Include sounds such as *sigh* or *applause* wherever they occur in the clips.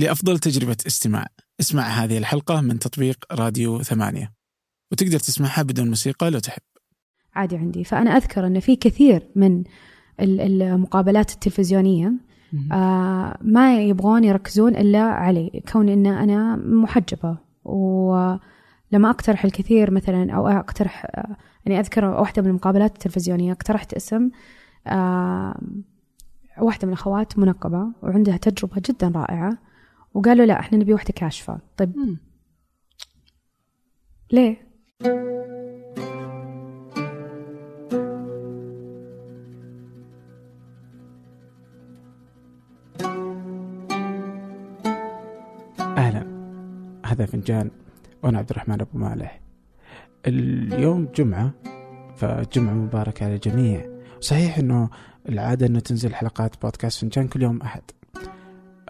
لأفضل تجربة استماع. اسمع هذه الحلقة من تطبيق راديو ثمانية. وتقدر تسمعها بدون موسيقى لو تحب. عادي عندي. فأنا أذكر أن في كثير من المقابلات التلفزيونية آه ما يبغون يركزون إلا علي. كون أن أنا محجبة. ولما أقترح الكثير مثلا أو أقترح يعني أذكر واحدة من المقابلات التلفزيونية اقترحت اسم آه واحدة من الأخوات منقبة وعندها تجربة جدا رائعة. وقالوا لا إحنا نبي واحدة كاشفة. طيب. م. ليه؟ أهلا. هذا فنجان وأنا عبد الرحمن أبو مالح. اليوم جمعة فجمعة مباركة على الجميع صحيح أنه العادة أنه تنزل حلقات بودكاست فنجان كل يوم أحد.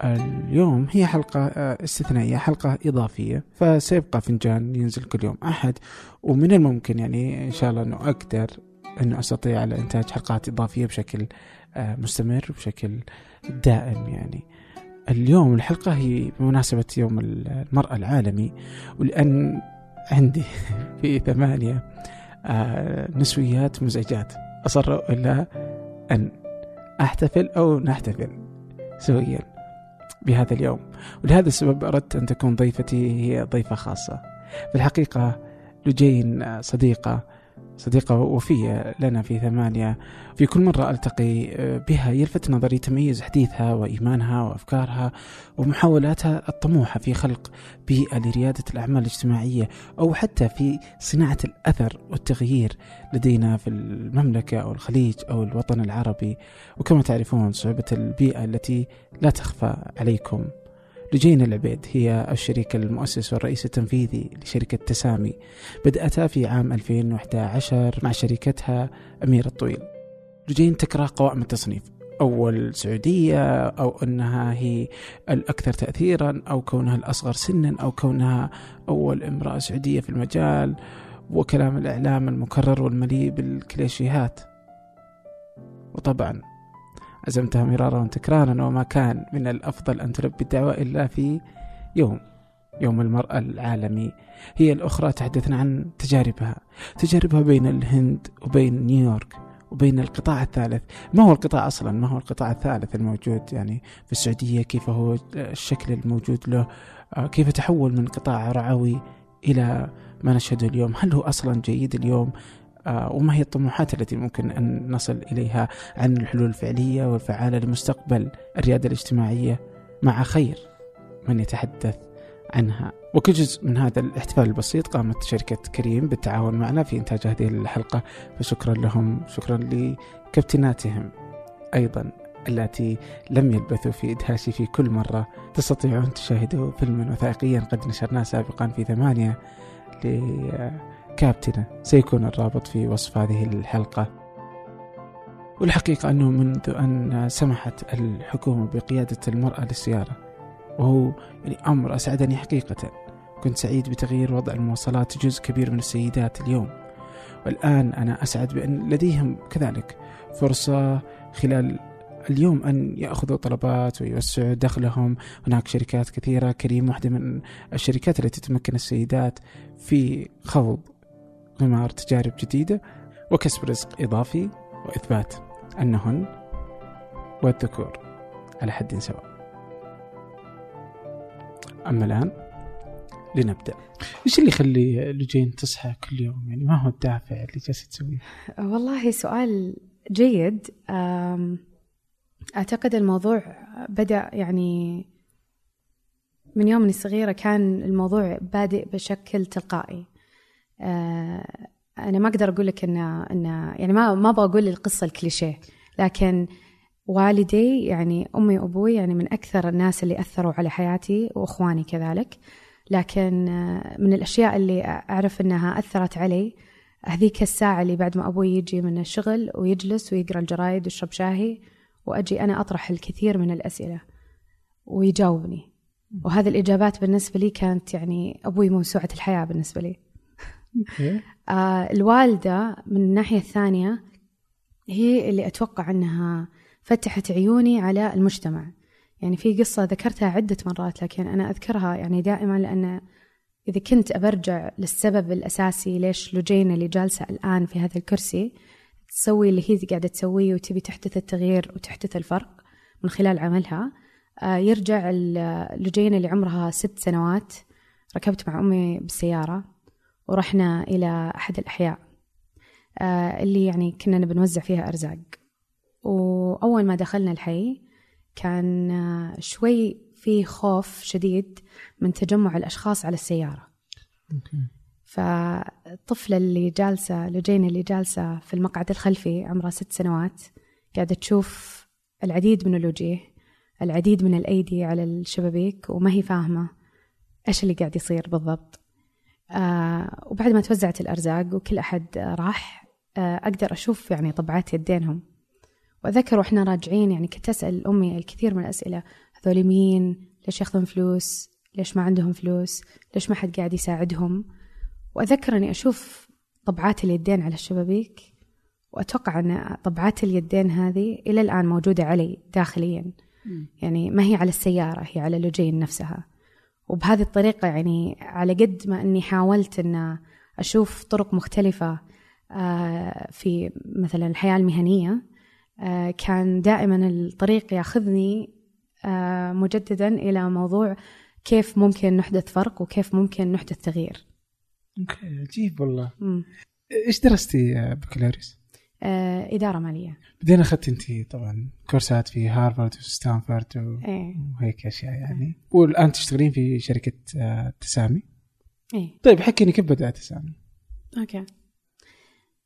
اليوم هي حلقة آه، استثنائية حلقة إضافية فسيبقى فنجان ينزل كل يوم أحد ومن الممكن يعني إن شاء الله أنه أقدر أنه أستطيع على إنتاج حلقات إضافية بشكل آه، مستمر بشكل دائم يعني. اليوم الحلقة هي بمناسبة يوم المرأة العالمي ولأن عندي *laughs* في ثمانية آه، نسويات مزعجات. أصروا إلا أن أحتفل أو نحتفل سويا. بهذا اليوم. ولهذا السبب أردت أن تكون ضيفتي هي ضيفة خاصة. في الحقيقة لجين صديقة صديقة وفية لنا في ثمانية. في كل مرة ألتقي بها يلفت نظري تميز حديثها وإيمانها وأفكارها ومحاولاتها الطموحة في خلق بيئة لريادة الأعمال الاجتماعية أو حتى في صناعة الأثر والتغيير لدينا في المملكة أو الخليج أو الوطن العربي. وكما تعرفون صعوبة البيئة التي لا تخفى عليكم. لجين العبيد هي الشريك المؤسس والرئيس التنفيذي لشركة تسامي بدأتها في عام 2011 مع شركتها أمير الطويل. لجين تكره قوائم التصنيف أول سعودية أو أنها هي الأكثر تأثيرا أو كونها الأصغر سنا أو كونها أول امرأة سعودية في المجال وكلام الإعلام المكرر والمليء بالكليشيهات. وطبعا عزمتها مرارا وتكرارا وما كان من الأفضل أن تلبي الدعوة إلا في يوم يوم المرأة العالمي. هي الأخرى تحدثنا عن تجاربها تجاربها بين الهند وبين نيويورك وبين القطاع الثالث. ما هو القطاع أصلا؟ ما هو القطاع الثالث الموجود؟ يعني في السعودية كيف هو الشكل الموجود له؟ كيف تحول من قطاع رعوي إلى ما نشهده اليوم؟ هل هو أصلا جيد اليوم؟ آه، وما هي الطموحات التي ممكن أن نصل إليها عن الحلول الفعلية والفعالة لمستقبل الريادة الاجتماعية مع خير من يتحدث عنها. وكجزء من هذا الاحتفال البسيط قامت شركة كريم بالتعاون معنا في إنتاج هذه الحلقة فشكرا لهم شكرا لكابتناتهم أيضا التي لم يلبثوا في إدهاشي في كل مرة تستطيعون تشاهدوا فيلما وثائقيا قد نشرناه سابقا في ثمانية كابتنة سيكون الرابط في وصف هذه الحلقة. والحقيقة أنه منذ أن سمحت الحكومة بقيادة المرأة للسيارة وهو يعني أمر أسعدني حقيقة. كنت سعيد بتغيير وضع المواصلات جزء كبير من السيدات اليوم. والآن أنا أسعد بأن لديهم كذلك فرصة خلال اليوم أن يأخذوا طلبات ويوسعوا دخلهم. هناك شركات كثيرة كريم واحدة من الشركات التي تمكن السيدات في خفض غمار تجارب جديدة وكسب رزق إضافي وإثبات أنهن والذكور على حد سواء. أما الآن لنبدأ. إيش اللي يخلي لجين تصحى كل يوم؟ يعني ما هو الدافع اللي جالسة تسويه؟ والله سؤال جيد. أعتقد الموضوع بدأ يعني من يوم اني صغيرة كان الموضوع بادئ بشكل تلقائي. أنا ما أقدر أقول لك ان ان يعني ما ما أبغى أقول القصة الكليشيه لكن والدي يعني أمي وأبوي يعني من أكثر الناس اللي أثروا على حياتي وإخواني كذلك. لكن آه، من الأشياء اللي أعرف إنها أثرت علي هذيك الساعة اللي بعد ما أبوي يجي من الشغل ويجلس ويقرأ الجرايد ويشرب شاهي وأجي أنا أطرح الكثير من الأسئلة ويجاوبني. وهذه الإجابات بالنسبة لي كانت يعني أبوي موسوعة الحياة بالنسبة لي. *laughs* آه الوالدة من الناحية الثانية هي اللي أتوقع أنها فتحت عيوني على المجتمع. يعني في قصة ذكرتها عدة مرات لكن أنا أذكرها يعني دائما لأن إذا كنت أبرجع للسبب الأساسي ليش لوجينا اللي جالسة الآن في هذا الكرسي تسوي اللي هي قاعدة تسويه وتبي تحدث التغيير وتحدث الفرق من خلال عملها. آه، يرجع لوجينا اللي عمرها ست سنوات ركبت مع أمي بالسيارة. ورحنا إلى أحد الأحياء آه، اللي يعني كنا بنوزع فيها أرزاق. وأول ما دخلنا الحي كان آه، شوي في خوف شديد من تجمع الأشخاص على السيارة. فالطفلة اللي جالسة لجينا اللي جالسة في المقعد الخلفي عمرها ست سنوات قاعدة تشوف العديد من الوجيه العديد من الأيدي على الشبابيك وما هي فاهمة إيش اللي قاعد يصير بالضبط. آه وبعد ما توزعت الأرزاق وكل أحد راح آه أقدر أشوف يعني طبعات يدينهم. وأذكر وإحنا راجعين يعني كنت أسأل أمي الكثير من الأسئلة. هذول مين؟ ليش ياخذون فلوس؟ ليش ما عندهم فلوس؟ ليش ما حد قاعد يساعدهم؟ وأذكر أني أشوف طبعات اليدين على الشبابيك وأتوقع أن طبعات اليدين هذه إلى الآن موجودة علي داخليا. يعني ما هي على السيارة هي على لوجين نفسها. وبهذه الطريقة يعني على قد ما أني حاولت أن أشوف طرق مختلفة آه، في مثلا الحياة المهنية آه، كان دائما الطريق ياخذني آه، مجددا إلى موضوع كيف ممكن نحدث فرق وكيف ممكن نحدث تغيير okay عجيب والله. إيش درستي بكالوريوس؟ آه، إدارة مالية بعدين أخذت أنت طبعا كورسات في هارفارد وستانفورد و... إيه. وهيك أشياء يعني إيه. والآن تشتغلين في شركة آه، تسامي إيه. طيب حكيني كيف بدأت تسامي؟ okay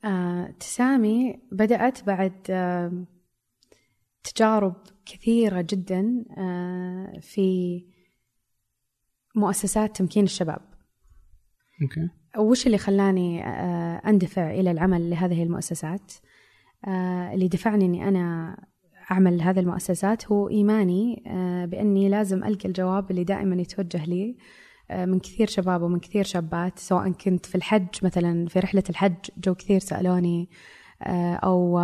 آه، تسامي بدأت بعد آه، تجارب كثيرة جدا آه، في مؤسسات تمكين الشباب okay وش اللي خلاني آه، أندفع إلى العمل لهذه المؤسسات؟ آه، اللي دفعني إني أنا أعمل هذه المؤسسات هو إيماني بأني لازم ألقى الجواب اللي دائما يتوجه لي من كثير شباب ومن كثير شابات سواء كنت في الحج مثلا في رحلة الحج جو كثير سألوني أو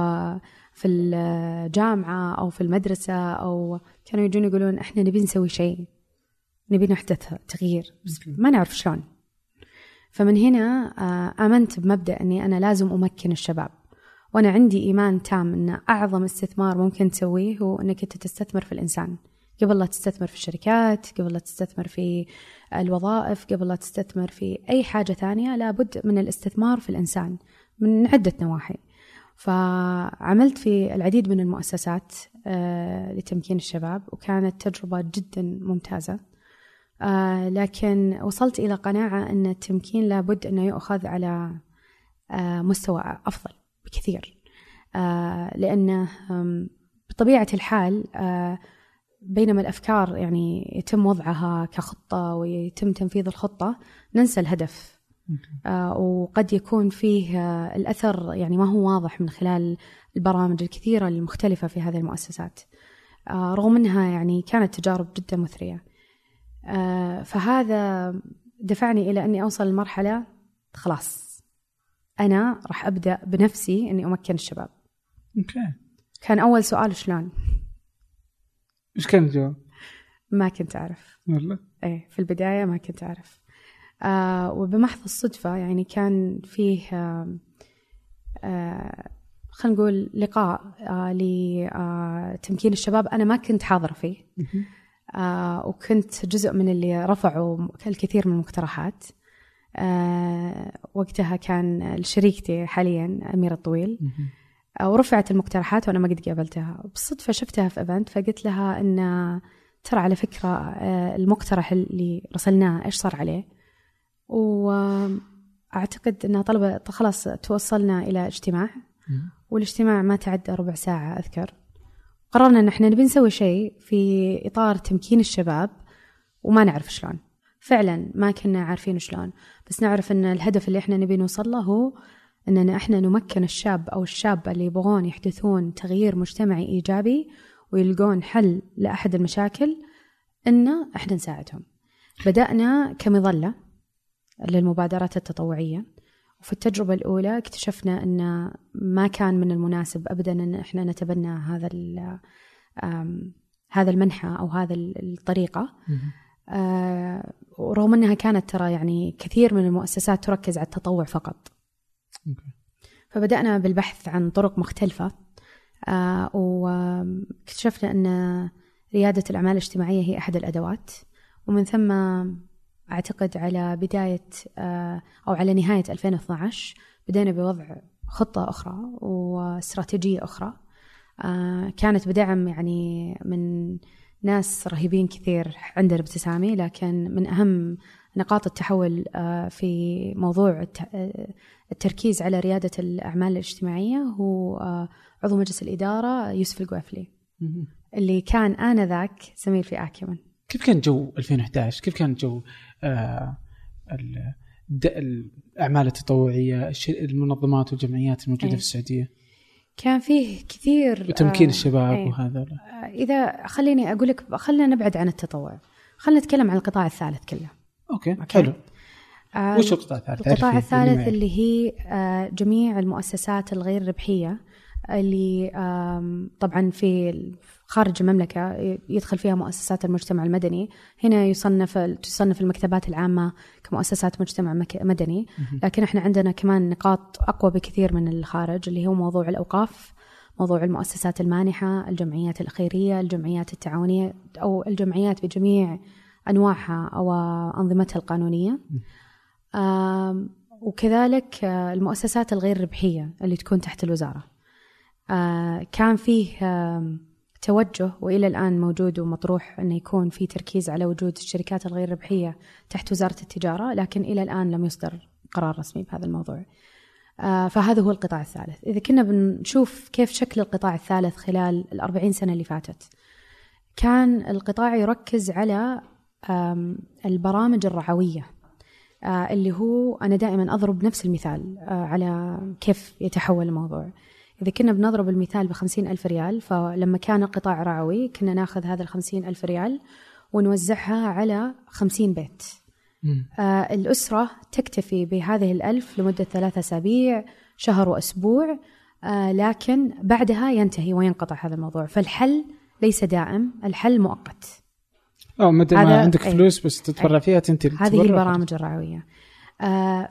في الجامعة أو في المدرسة أو كانوا يجون يقولون إحنا نبي نسوي شيء نبي نحدث تغيير. بس ما نعرف شلون. فمن هنا آه، آمنت بمبدأ أني أنا لازم أمكن الشباب. وأنا عندي إيمان تام أن أعظم استثمار ممكن تسويه هو أنك أنت تستثمر في الإنسان. قبل لا تستثمر في الشركات قبل لا تستثمر في الوظائف قبل لا تستثمر في أي حاجة ثانية لابد من الاستثمار في الإنسان من عدة نواحي. فعملت في العديد من المؤسسات آه، لتمكين الشباب وكانت تجربة جدا ممتازة. آه، لكن وصلت إلى قناعة أن التمكين لابد أنه يؤخذ على آه، مستوى أفضل بكثير. لأنه بطبيعة الحال بينما الأفكار يعني يتم وضعها كخطة ويتم تنفيذ الخطة ننسى الهدف. آه وقد يكون فيه آه الأثر يعني ما هو واضح من خلال البرامج الكثيرة المختلفة في هذه المؤسسات. آه رغم أنها يعني كانت تجارب جدا مثرية. آه فهذا دفعني إلى أني أوصل لمرحلة خلاص أنا راح أبدأ بنفسي أني أمكن الشباب أوكي كان أول سؤال شلون؟ إيش كان الجواب؟ ما كنت أعرف والله؟ إيه في البداية ما كنت أعرف آه وبمحض الصدفة يعني كان فيه آه آه خلينا نقول لقاء آه لتمكين الشباب أنا ما كنت حاضرة فيه آه وكنت جزء من اللي رفعوا الكثير من المقترحات. آه وقتها كان شريكتي حاليا أميرة الطويل. آه ورفعت المقترحات وأنا ما قد قابلتها. بالصدفة شفتها في إيفنت فقلت لها أن ترى على فكرة آه المقترح اللي رسلناه إيش صار عليه؟ وأعتقد ان طلبه خلاص توصلنا إلى اجتماع. والاجتماع ما تعدى ربع ساعة أذكر. قررنا إن إحنا نبي نسوي شيء في إطار تمكين الشباب وما نعرف شلون. فعلا ما كنا عارفين شلون بس نعرف إن الهدف اللي إحنا نبي نوصل له هو إننا إحنا نمكن الشاب أو الشابة اللي يبغون يحدثون تغيير مجتمعي إيجابي ويلقون حل لأحد المشاكل إن إحنا نساعدهم. بدأنا كمظلة للمبادرات التطوعية. وفي التجربة الأولى اكتشفنا أن ما كان من المناسب أبدا أن إحنا نتبنى هذا هذا المنحى أو هذا الطريقة. آه ورغم أنها كانت ترى يعني كثير من المؤسسات تركز على التطوع فقط. فبدأنا بالبحث عن طرق مختلفة. آه واكتشفنا أن ريادة الأعمال الاجتماعية هي أحد الأدوات. ومن ثم أعتقد على بداية آه أو على نهاية 2012 بدينا بوضع خطة أخرى واستراتيجية أخرى. آه كانت بدعم يعني من ناس رهيبين كثير عندنا ابتسامي لكن من أهم نقاط التحول آه، في موضوع التركيز على ريادة الأعمال الاجتماعية هو عضو مجلس الإدارة يوسف القوافلي اللي كان آنذاك زميل في آكيمن. كيف كان جو 2011 كيف كان جو الأعمال التطوعية المنظمات والجمعيات الموجودة أيه. في السعودية؟ كان فيه كثير وتمكين آه الشباب إيه. وهذا آه إذا خليني أقول لك خلينا نبعد عن التطوع. خلينا نتكلم عن القطاع الثالث كله. okay, okay. حلو. آه وش القطاع الثالث؟ القطاع الثالث اللي هي آه جميع المؤسسات الغير ربحية. اللي طبعا في خارج المملكة يدخل فيها مؤسسات المجتمع المدني. هنا يصنف تصنف المكتبات العامة كمؤسسات مجتمع مدني. لكن إحنا عندنا كمان نقاط أقوى بكثير من الخارج اللي هو موضوع الأوقاف موضوع المؤسسات المانحة الجمعيات الخيرية الجمعيات التعاونية أو الجمعيات بجميع أنواعها أو أنظمتها القانونية. وكذلك المؤسسات الغير ربحية اللي تكون تحت الوزارة. كان فيه توجه وإلى الآن موجود ومطروح إنه يكون في تركيز على وجود الشركات الغير ربحية تحت وزارة التجارة لكن إلى الآن لم يصدر قرار رسمي بهذا الموضوع. آه، فهذا هو القطاع الثالث إذا كنا بنشوف كيف شكل القطاع الثالث خلال الأربعين سنة اللي فاتت كان القطاع يركز على البرامج الرعوية آه، اللي هو أنا دائما أضرب نفس المثال آه، على كيف يتحول الموضوع إذا كنا بنضرب المثال بخمسين ألف ريال فلما كان القطاع رعوي كنا ناخذ هذا الخمسين ألف ريال ونوزعها على خمسين بيت. آه الأسرة تكتفي بهذه الألف لمدة ثلاثة أسابيع شهر وأسبوع آه لكن بعدها ينتهي وينقطع هذا الموضوع. فالحل ليس دائم الحل مؤقت. أو مدى ما عندك أي. فلوس بس تتبرع فيها تنتهي هذه البرامج الرعوية.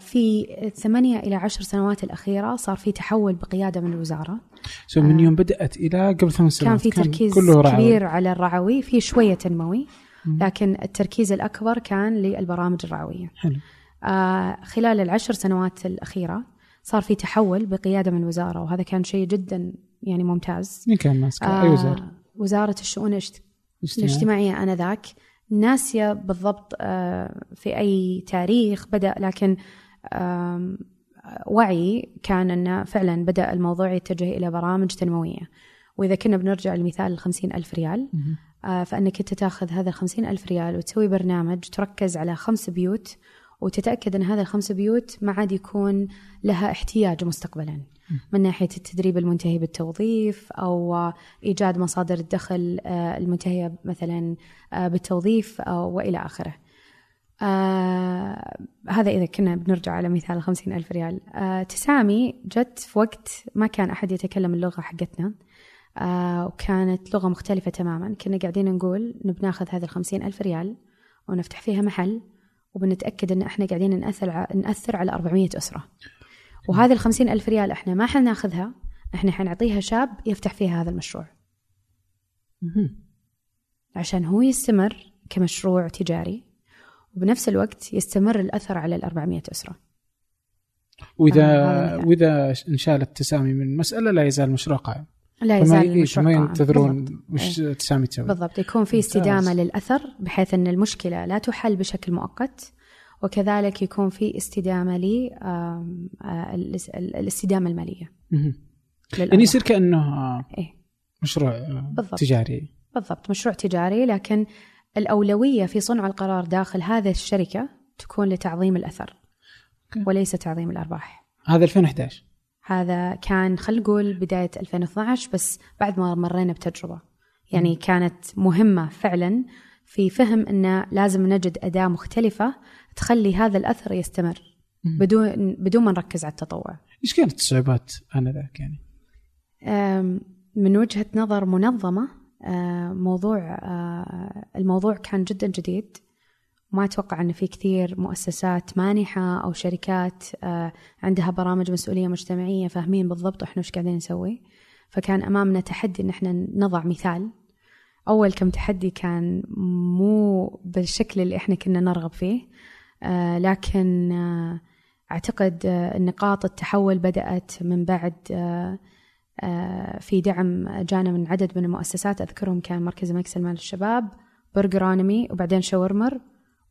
في ثمانية إلى عشر سنوات الأخيرة صار في تحول بقيادة من الوزارة. سو من يوم بدأت إلى قبل ثمان سنوات كان في تركيز كان كله كبير على الرعوي في شوية تنموي لكن التركيز الأكبر كان للبرامج الرعوية. حلو. آه خلال العشر سنوات الأخيرة صار في تحول بقيادة من الوزارة وهذا كان شيء جدا يعني ممتاز. مين كان ماسك آه أي وزارة؟ وزارة الشؤون الاجتماعية آنذاك. ناسية بالضبط آه، في أي تاريخ بدأ لكن وعي كان أنه فعلا بدأ الموضوع يتجه إلى برامج تنموية. وإذا كنا بنرجع لمثال الخمسين ألف ريال آه، فأنك أنت تأخذ هذا الخمسين ألف ريال وتسوي برنامج تركز على خمس بيوت وتتأكد أن هذا الخمس بيوت ما عاد يكون لها احتياج مستقبلا. من ناحية التدريب المنتهي بالتوظيف أو إيجاد مصادر الدخل آه، المنتهية مثلا آه، بالتوظيف وإلى آخره. آه هذا إذا كنا بنرجع على مثال الخمسين ألف ريال. آه تسامي جت في وقت ما كان أحد يتكلم اللغة حقتنا آه وكانت لغة مختلفة تماما. كنا قاعدين نقول نبي ناخذ هذه الخمسين ألف ريال ونفتح فيها محل وبنتأكد أن إحنا قاعدين نأثر, نأثر على 400 أسرة. وهذه الخمسين ألف ريال إحنا ما حناخذها إحنا حنعطيها شاب يفتح فيها هذا المشروع. عشان هو يستمر كمشروع تجاري وبنفس الوقت يستمر الأثر على ال 400 أسرة. وإذا وإذا انشالت تسامي من مسألة لا يزال المشروع قائم. لا يزال المشروع ما ينتظرون وش إيه. تسامي تسوي. بالضبط. يكون في استدامة للأثر بحيث أن المشكلة لا تحل بشكل مؤقت. وكذلك يكون في استدامة ل الاستدامة المالية. يعني يصير كأنه إيه؟ مشروع بالضبط. تجاري. بالضبط مشروع تجاري لكن الأولوية في صنع القرار داخل هذه الشركة تكون لتعظيم الأثر أوكي. وليس تعظيم الأرباح. هذا 2011 هذا كان خلينا نقول بداية 2012 بس بعد ما مرينا بتجربة. يعني كانت مهمة فعلا في فهم انه لازم نجد أداة مختلفة تخلي هذا الأثر يستمر بدون بدون ما نركز على التطوع. إيش كانت الصعوبات انذاك يعني؟ من وجهة نظر منظمة موضوع آه، الموضوع كان جدا جديد. ما أتوقع أن في كثير مؤسسات مانحة أو شركات آه، عندها برامج مسؤولية مجتمعية فاهمين بالضبط إحنا وش قاعدين نسوي. فكان أمامنا تحدي إن إحنا نضع مثال. أول كم تحدي كان مو بالشكل اللي إحنا كنا نرغب فيه. لكن أعتقد نقاط التحول بدأت من بعد آه، في دعم جانا من عدد من المؤسسات أذكرهم كان مركز الملك سلمان للشباب برجرانمي وبعدين شاورمر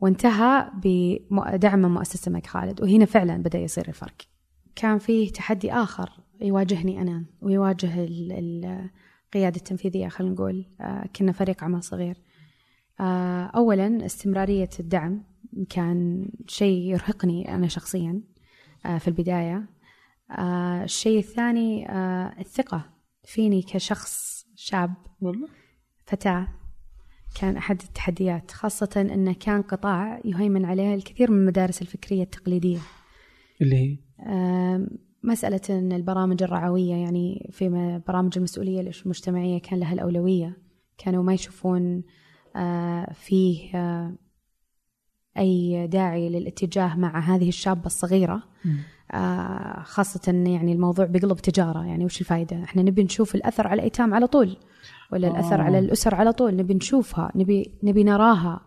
وانتهى بدعم من مؤسسة الملك خالد. وهنا فعلا بدأ يصير الفرق. كان فيه تحدي آخر يواجهني أنا ويواجه القيادة التنفيذية خلينا نقول آه، كنا فريق عمل صغير. آه، أولا استمرارية الدعم. كان شيء يرهقني أنا شخصيا في البداية. آه الشيء الثاني آه الثقة. فيني كشخص شاب فتاة كان أحد التحديات خاصة أنه كان قطاع يهيمن عليه الكثير من المدارس الفكرية التقليدية. اللي هي؟ آه مسألة أن البرامج الرعوية يعني في برامج المسؤولية المجتمعية كان لها الأولوية. كانوا ما يشوفون آه فيه آه أي داعي للاتجاه مع هذه الشابة الصغيرة. م. آه، خاصة يعني الموضوع بيقلب تجارة. يعني وش الفائدة إحنا نبي نشوف الأثر على الأيتام على طول ولا آه. الأثر على الأسر على طول؟ نبي نشوفها نبي نبي نراها.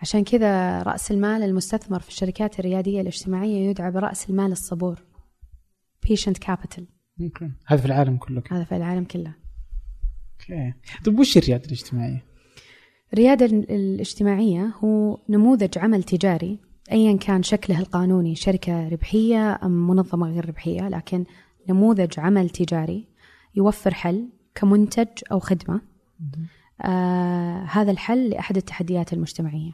عشان كذا رأس المال المستثمر في الشركات الريادية الاجتماعية يدعى برأس المال الصبور. Patient capital. ممكن هذا في العالم كله. هذا في العالم كله. أوكي. طيب وش الريادة الاجتماعية؟ الريادة الاجتماعية هو نموذج عمل تجاري ايا كان شكله القانوني شركة ربحية أم منظمة غير ربحية لكن نموذج عمل تجاري يوفر حل كمنتج أو خدمة آه هذا الحل لأحد التحديات المجتمعية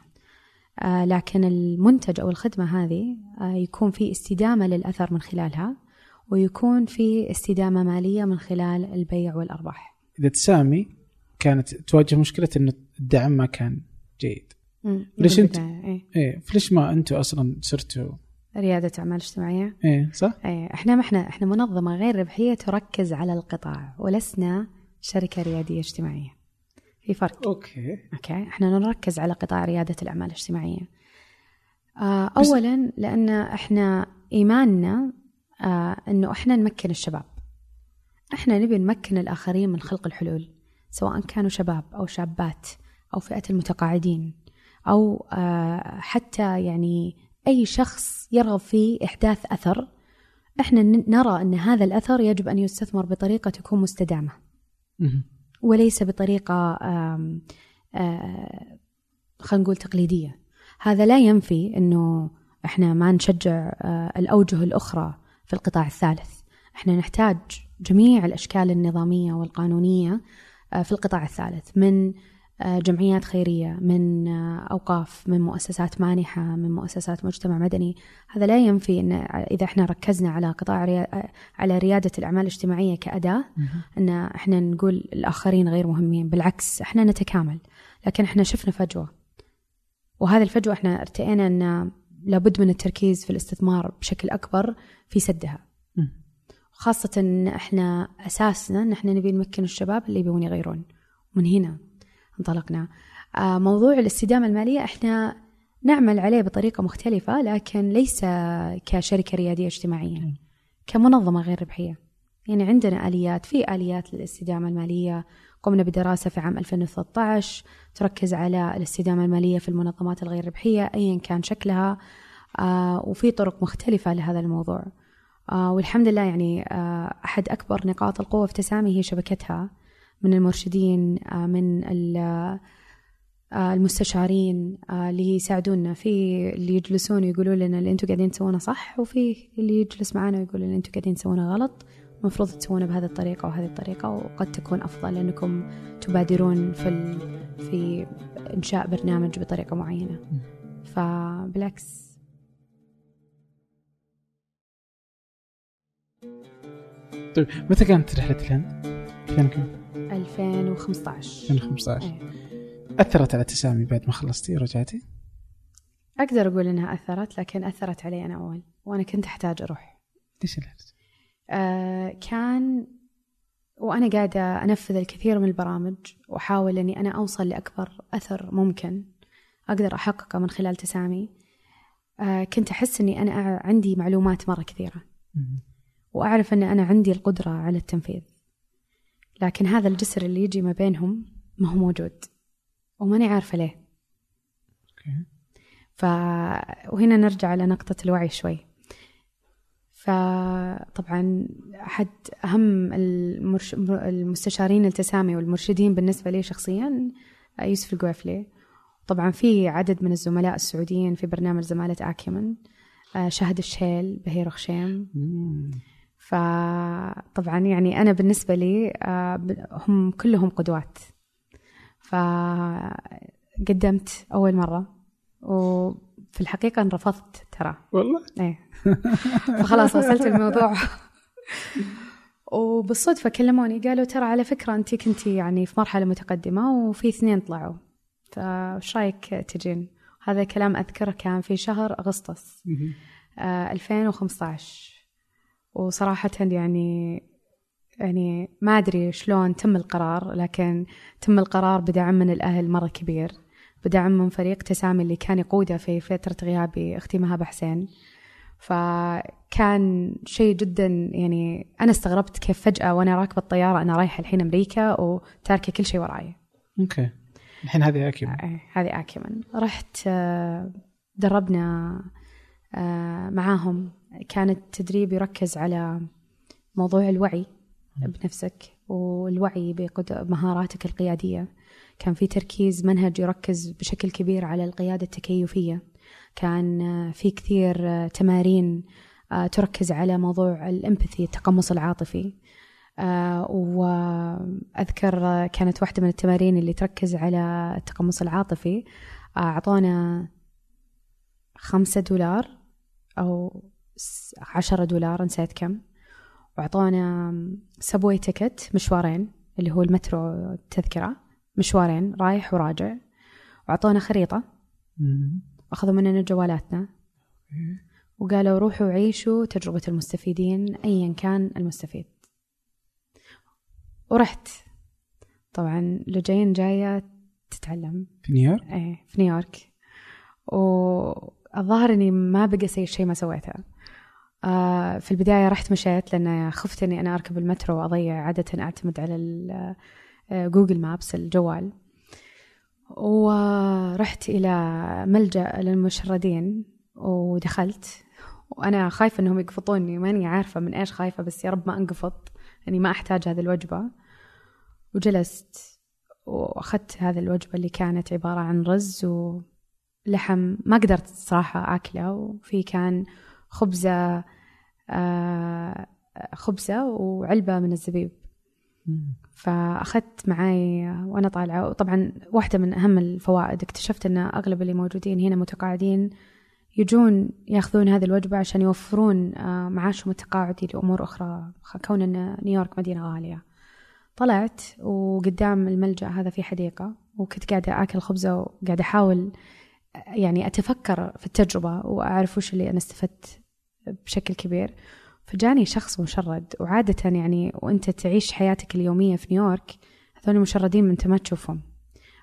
آه لكن المنتج أو الخدمة هذه آه يكون في استدامة للأثر من خلالها ويكون في استدامة مالية من خلال البيع والأرباح. إذا تسامي كانت تواجه مشكلة إن الدعم ما كان جيد. ليش انت إيه, إيه. فليش ما أنتم أصلا صرتوا ريادة أعمال اجتماعية. إيه صح؟ إيه. إحنا ما إحنا إحنا منظمة غير ربحية تركز على القطاع ولسنا شركة ريادية اجتماعية. في فرق. okay. okay. إحنا نركز على قطاع ريادة الأعمال الاجتماعية. آه أولا لأن إحنا إيماننا آه إنه إحنا نمكن الشباب. إحنا نبي نمكن الآخرين من خلق الحلول. سواء كانوا شباب أو شابات أو فئة المتقاعدين أو آه، حتى يعني أي شخص يرغب في إحداث أثر إحنا نرى أن هذا الأثر يجب أن يستثمر بطريقة تكون مستدامة. وليس بطريقة آه، خلينا نقول تقليدية. هذا لا ينفي أنه إحنا ما نشجع آه، الأوجه الأخرى في القطاع الثالث. إحنا نحتاج جميع الأشكال النظامية والقانونية في القطاع الثالث من آه، جمعيات خيرية من آه، أوقاف من مؤسسات مانحة من مؤسسات مجتمع مدني. هذا لا ينفي أن إذا إحنا ركزنا على قطاع. على ريادة الأعمال الاجتماعية كأداة أن إحنا نقول الآخرين غير مهمين بالعكس إحنا نتكامل. لكن إحنا شفنا فجوة. وهذه الفجوة إحنا ارتئينا أن لابد من التركيز في الاستثمار بشكل أكبر في سدها. خاصة أن إحنا أساسنا أن إحنا نبي نمكن الشباب اللي يبون يغيرون. من هنا انطلقنا. آه، موضوع الاستدامة المالية إحنا نعمل عليه بطريقة مختلفة لكن ليس كشركة ريادية اجتماعية كمنظمة غير ربحية. يعني عندنا آليات في آليات للاستدامة المالية. قمنا بدراسة في عام 2013 تركز على الاستدامة المالية في المنظمات الغير ربحية أيا كان شكلها. آه وفي طرق مختلفة لهذا الموضوع. والحمد لله يعني آه أحد أكبر نقاط القوة في تسامي هي شبكتها من المرشدين آه، من آه، المستشارين آه، اللي يساعدونا في اللي يجلسون ويقولوا لنا اللي أنتم قاعدين تسوونه صح وفي اللي يجلس معنا ويقول اللي أنتم قاعدين تسوونه غلط. المفروض تسوونه بهذه الطريقة وهذه الطريقة وقد تكون أفضل لأنكم تبادرون في ال... في إنشاء برنامج بطريقة معينة. فبالعكس طيب متى كانت رحلة الهند؟ كان كم؟ 2015 2015 أيه. أثرت على تسامي بعد ما خلصتي ورجعتي؟ أقدر أقول إنها أثرت لكن أثرت علي أنا أول وأنا كنت أحتاج أروح ليش الهرج؟ آه كان وأنا قاعدة أنفذ الكثير من البرامج وأحاول أني أنا أوصل لأكبر أثر ممكن أقدر أحققه من خلال تسامي آه، كنت أحس أني أنا عندي معلومات مرة كثيرة وأعرف أن أنا عندي القدرة على التنفيذ. لكن هذا الجسر اللي يجي ما بينهم ما هو موجود وماني عارفة ليه. ف... وهنا نرجع لنقطة الوعي شوي. فطبعا أحد أهم المرش... المستشارين التسامي والمرشدين بالنسبة لي شخصيا يوسف القويفلي. طبعا في عدد من الزملاء السعوديين في برنامج زمالة آكيمن آه، شهد الشيل بهير خشيم فطبعا يعني أنا بالنسبة لي آه، هم كلهم قدوات. فقدمت أول مرة وفي الحقيقة انرفضت ترى. والله؟ إيه. فخلاص وصلت *laughs* الموضوع. وبالصدفة كلموني قالوا ترى على فكرة أنت كنتي يعني في مرحلة متقدمة وفي اثنين طلعوا. فايش رأيك تجين؟ هذا كلام أذكره كان في شهر أغسطس آه 2015 وصراحة يعني يعني ما أدري شلون تم القرار لكن تم القرار بدعم من الأهل مرة كبير. بدعم من فريق تسامي اللي كان يقوده في فترة غيابي أختي مهاب حسين فكان شيء جدا يعني أنا استغربت كيف فجأة وأنا راكبة الطيارة أنا رايحة الحين أمريكا وتاركة كل شيء وراي. أوكي. الحين هذه أكيمن إيه، هذه أكيمن رحت آه، دربنا آه، معاهم. كان التدريب يركز على موضوع الوعي بنفسك والوعي بمهاراتك القيادية. كان في تركيز منهج يركز بشكل كبير على القيادة التكيفية. كان في كثير تمارين آه، تركز على موضوع الإمباثي التقمص العاطفي. آه، وأذكر كانت واحدة من التمارين اللي تركز على التقمص العاطفي. آه، أعطونا خمسة دولار أو عشرة دولار نسيت كم. وأعطونا سبوي تيكت مشوارين اللي هو المترو التذكرة مشوارين رايح وراجع. وأعطونا خريطة. أخذوا مننا جوالاتنا. وقالوا روحوا عيشوا تجربة المستفيدين أيا كان المستفيد. ورحت. طبعا لجين جاية تتعلم. في نيويورك؟ إيه في نيويورك. والظاهر إني ما بقى شيء ما سويته. في البداية رحت مشيت لأن خفت إني أنا أركب المترو وأضيع عادة أعتمد على Google Maps الجوال. ورحت إلى ملجأ للمشردين ودخلت. وأنا خايفة إنهم يقفطوني ماني عارفة من إيش خايفة بس يا رب ما أنقفط يعني ما أحتاج هذه الوجبة. وجلست وأخذت هذه الوجبة اللي كانت عبارة عن رز ولحم ما قدرت صراحة أكله. وفي كان خبزة آه خبزة وعلبة من الزبيب. فأخذت معي وأنا طالعة وطبعا واحدة من أهم الفوائد اكتشفت أن أغلب اللي موجودين هنا متقاعدين يجون يأخذون هذه الوجبة عشان يوفرون آه، معاشهم التقاعدي لأمور أخرى كون أن نيويورك مدينة غالية. طلعت وقدام الملجأ هذا في حديقة وكنت قاعدة آكل خبزة وقاعدة أحاول يعني أتفكر في التجربة وأعرف وش اللي أنا استفدت. بشكل كبير. فجاني شخص مشرد وعادة يعني وأنت تعيش حياتك اليومية في نيويورك هذول مشردين من أنت ما تشوفهم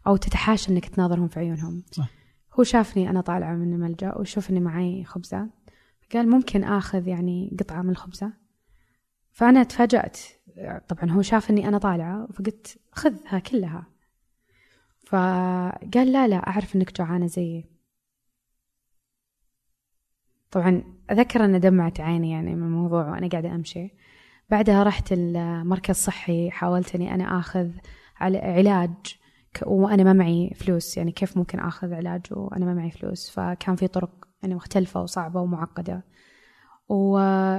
أو تتحاشى أنك تناظرهم في عيونهم. صح. هو شافني أنا طالعة من الملجأ وشوف أني معي خبزة. قال ممكن آخذ يعني قطعة من الخبزة. فأنا تفاجأت. طبعا هو شاف أني أنا طالعة فقلت خذها كلها. فقال لا لا أعرف أنك جوعانة زيي. طبعا أذكر أن دمعت عيني يعني من الموضوع وأنا قاعدة أمشي. بعدها رحت المركز صحي حاولت أني أنا آخذ علاج وأنا ما معي فلوس يعني كيف ممكن آخذ علاج وأنا ما معي فلوس؟ فكان في طرق يعني مختلفة وصعبة ومعقدة. و...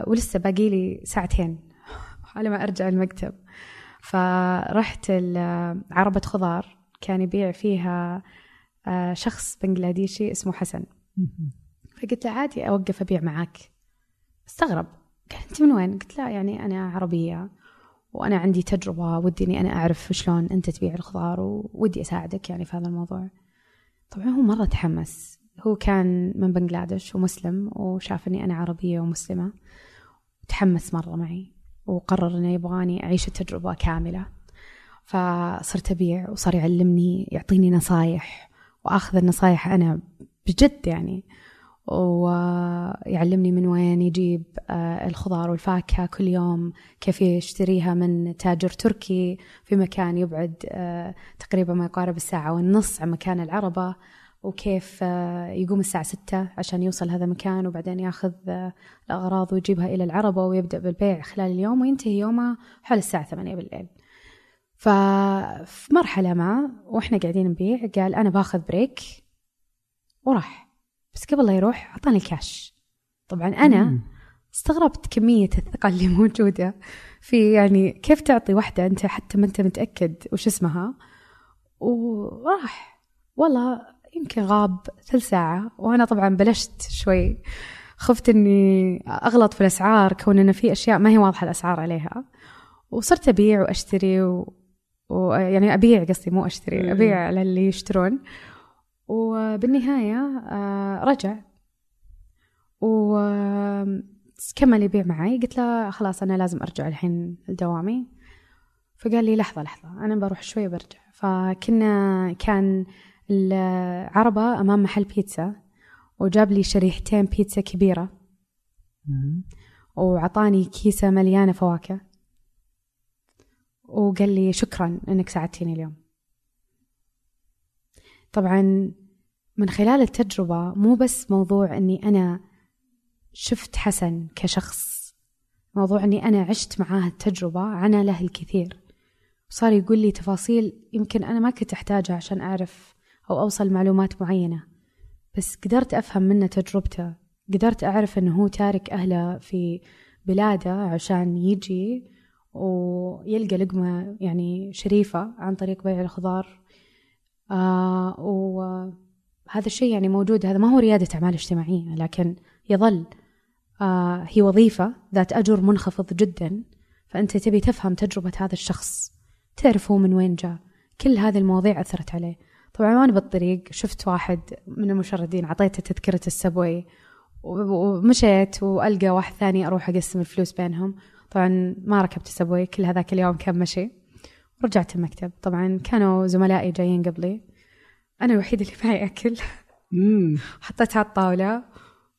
ولسه باقي لي ساعتين *laughs* على ما أرجع المكتب. فرحت عربة خضار كان يبيع فيها آه، شخص بنجلاديشي اسمه حسن. فقلت له عادي أوقف أبيع معاك. استغرب. قال أنت من وين؟ قلت لا يعني أنا عربية وأنا عندي تجربة ودي إني أنا أعرف شلون أنت تبيع الخضار وودي أساعدك يعني في هذا الموضوع. طبعا هو مرة تحمس. هو كان من بنغلاديش ومسلم وشاف إني أنا عربية ومسلمة. تحمس مرة معي وقرر إنه يبغاني أعيش التجربة كاملة. فصرت أبيع وصار يعلمني يعطيني نصايح وأخذ النصايح أنا بجد يعني. ويعلمني من وين يجيب آه، الخضار والفاكهة كل يوم كيف يشتريها من تاجر تركي في مكان يبعد آه، تقريبا ما يقارب الساعة والنص عن مكان العربة وكيف آه، يقوم الساعة ستة عشان يوصل هذا المكان وبعدين ياخذ الأغراض ويجيبها إلى العربة ويبدأ بالبيع خلال اليوم وينتهي يومه حول الساعة ثمانية بالليل. ففي مرحلة ما وإحنا قاعدين نبيع قال أنا باخذ بريك وراح. بس قبل لا يروح أعطاني الكاش طبعا أنا استغربت كمية الثقة اللي *laughs* موجودة في يعني كيف تعطي واحدة أنت حتى ما أنت متأكد وش اسمها؟ وراح. والله يمكن غاب ثلث ساعة وأنا طبعا بلشت شوي. خفت إني أغلط في الأسعار كون إنه في أشياء ما هي واضحة الأسعار عليها. وصرت أبيع وأشتري و... و... يعني أبيع قصدي مو أشتري أبيع للي يشترون. وبالنهاية آه، رجع. وكمل يبيع معي. قلت له خلاص أنا لازم أرجع الحين لدوامي. فقال لي لحظة لحظة أنا بروح شوي برجع فكنا كان العربة أمام محل بيتزا وجاب لي شريحتين بيتزا كبيرة. وعطاني كيسة مليانة فواكه. وقال لي شكرا إنك ساعدتيني اليوم. طبعا من خلال التجربة مو بس موضوع أني أنا شفت حسن كشخص موضوع أني أنا عشت معاه التجربة عنا له الكثير. وصار يقول لي تفاصيل يمكن أنا ما كنت أحتاجها عشان أعرف أو أوصل معلومات معينة بس قدرت أفهم منه تجربته قدرت أعرف أنه هو تارك أهله في بلاده عشان يجي ويلقى لقمة يعني شريفة عن طريق بيع الخضار. آه وهذا الشيء يعني موجود هذا ما هو ريادة أعمال اجتماعية لكن يظل. آه هي وظيفة ذات أجر منخفض جدا فأنت تبي تفهم تجربة هذا الشخص تعرف هو من وين جاء. كل هذه المواضيع أثرت عليه. طبعا وأنا بالطريق شفت واحد من المشردين أعطيته تذكرة السبوي ومشيت وألقى واحد ثاني أروح أقسم الفلوس بينهم. طبعا ما ركبت السبوي كل هذاك اليوم كان مشي. رجعت المكتب. طبعا كانوا زملائي جايين قبلي. أنا الوحيدة اللي معي أكل. حطيتها على الطاولة.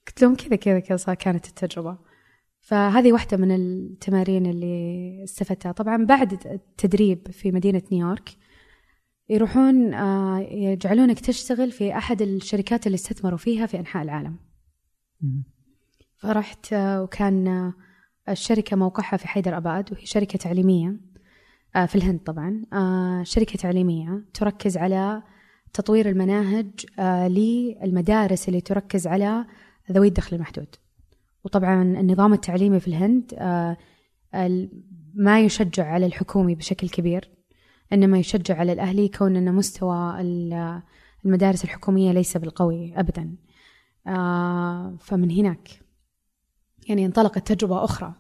قلت لهم كذا كذا كذا كانت التجربة. فهذه واحدة من التمارين اللي استفدتها. طبعا بعد التدريب في مدينة نيويورك يروحون آه، يجعلونك تشتغل في أحد الشركات اللي استثمروا فيها في أنحاء العالم. فرحت آه، وكان آه، الشركة موقعها في حيدر أباد وهي شركة تعليمية. في الهند طبعا. آه، شركة تعليمية تركز على تطوير المناهج آه، للمدارس اللي تركز على ذوي الدخل المحدود. وطبعا النظام التعليمي في الهند ما يشجع على الحكومي بشكل كبير إنما يشجع على الأهلي كون إن مستوى المدارس الحكومية ليس بالقوي ابدا. فمن هناك يعني انطلقت تجربة أخرى.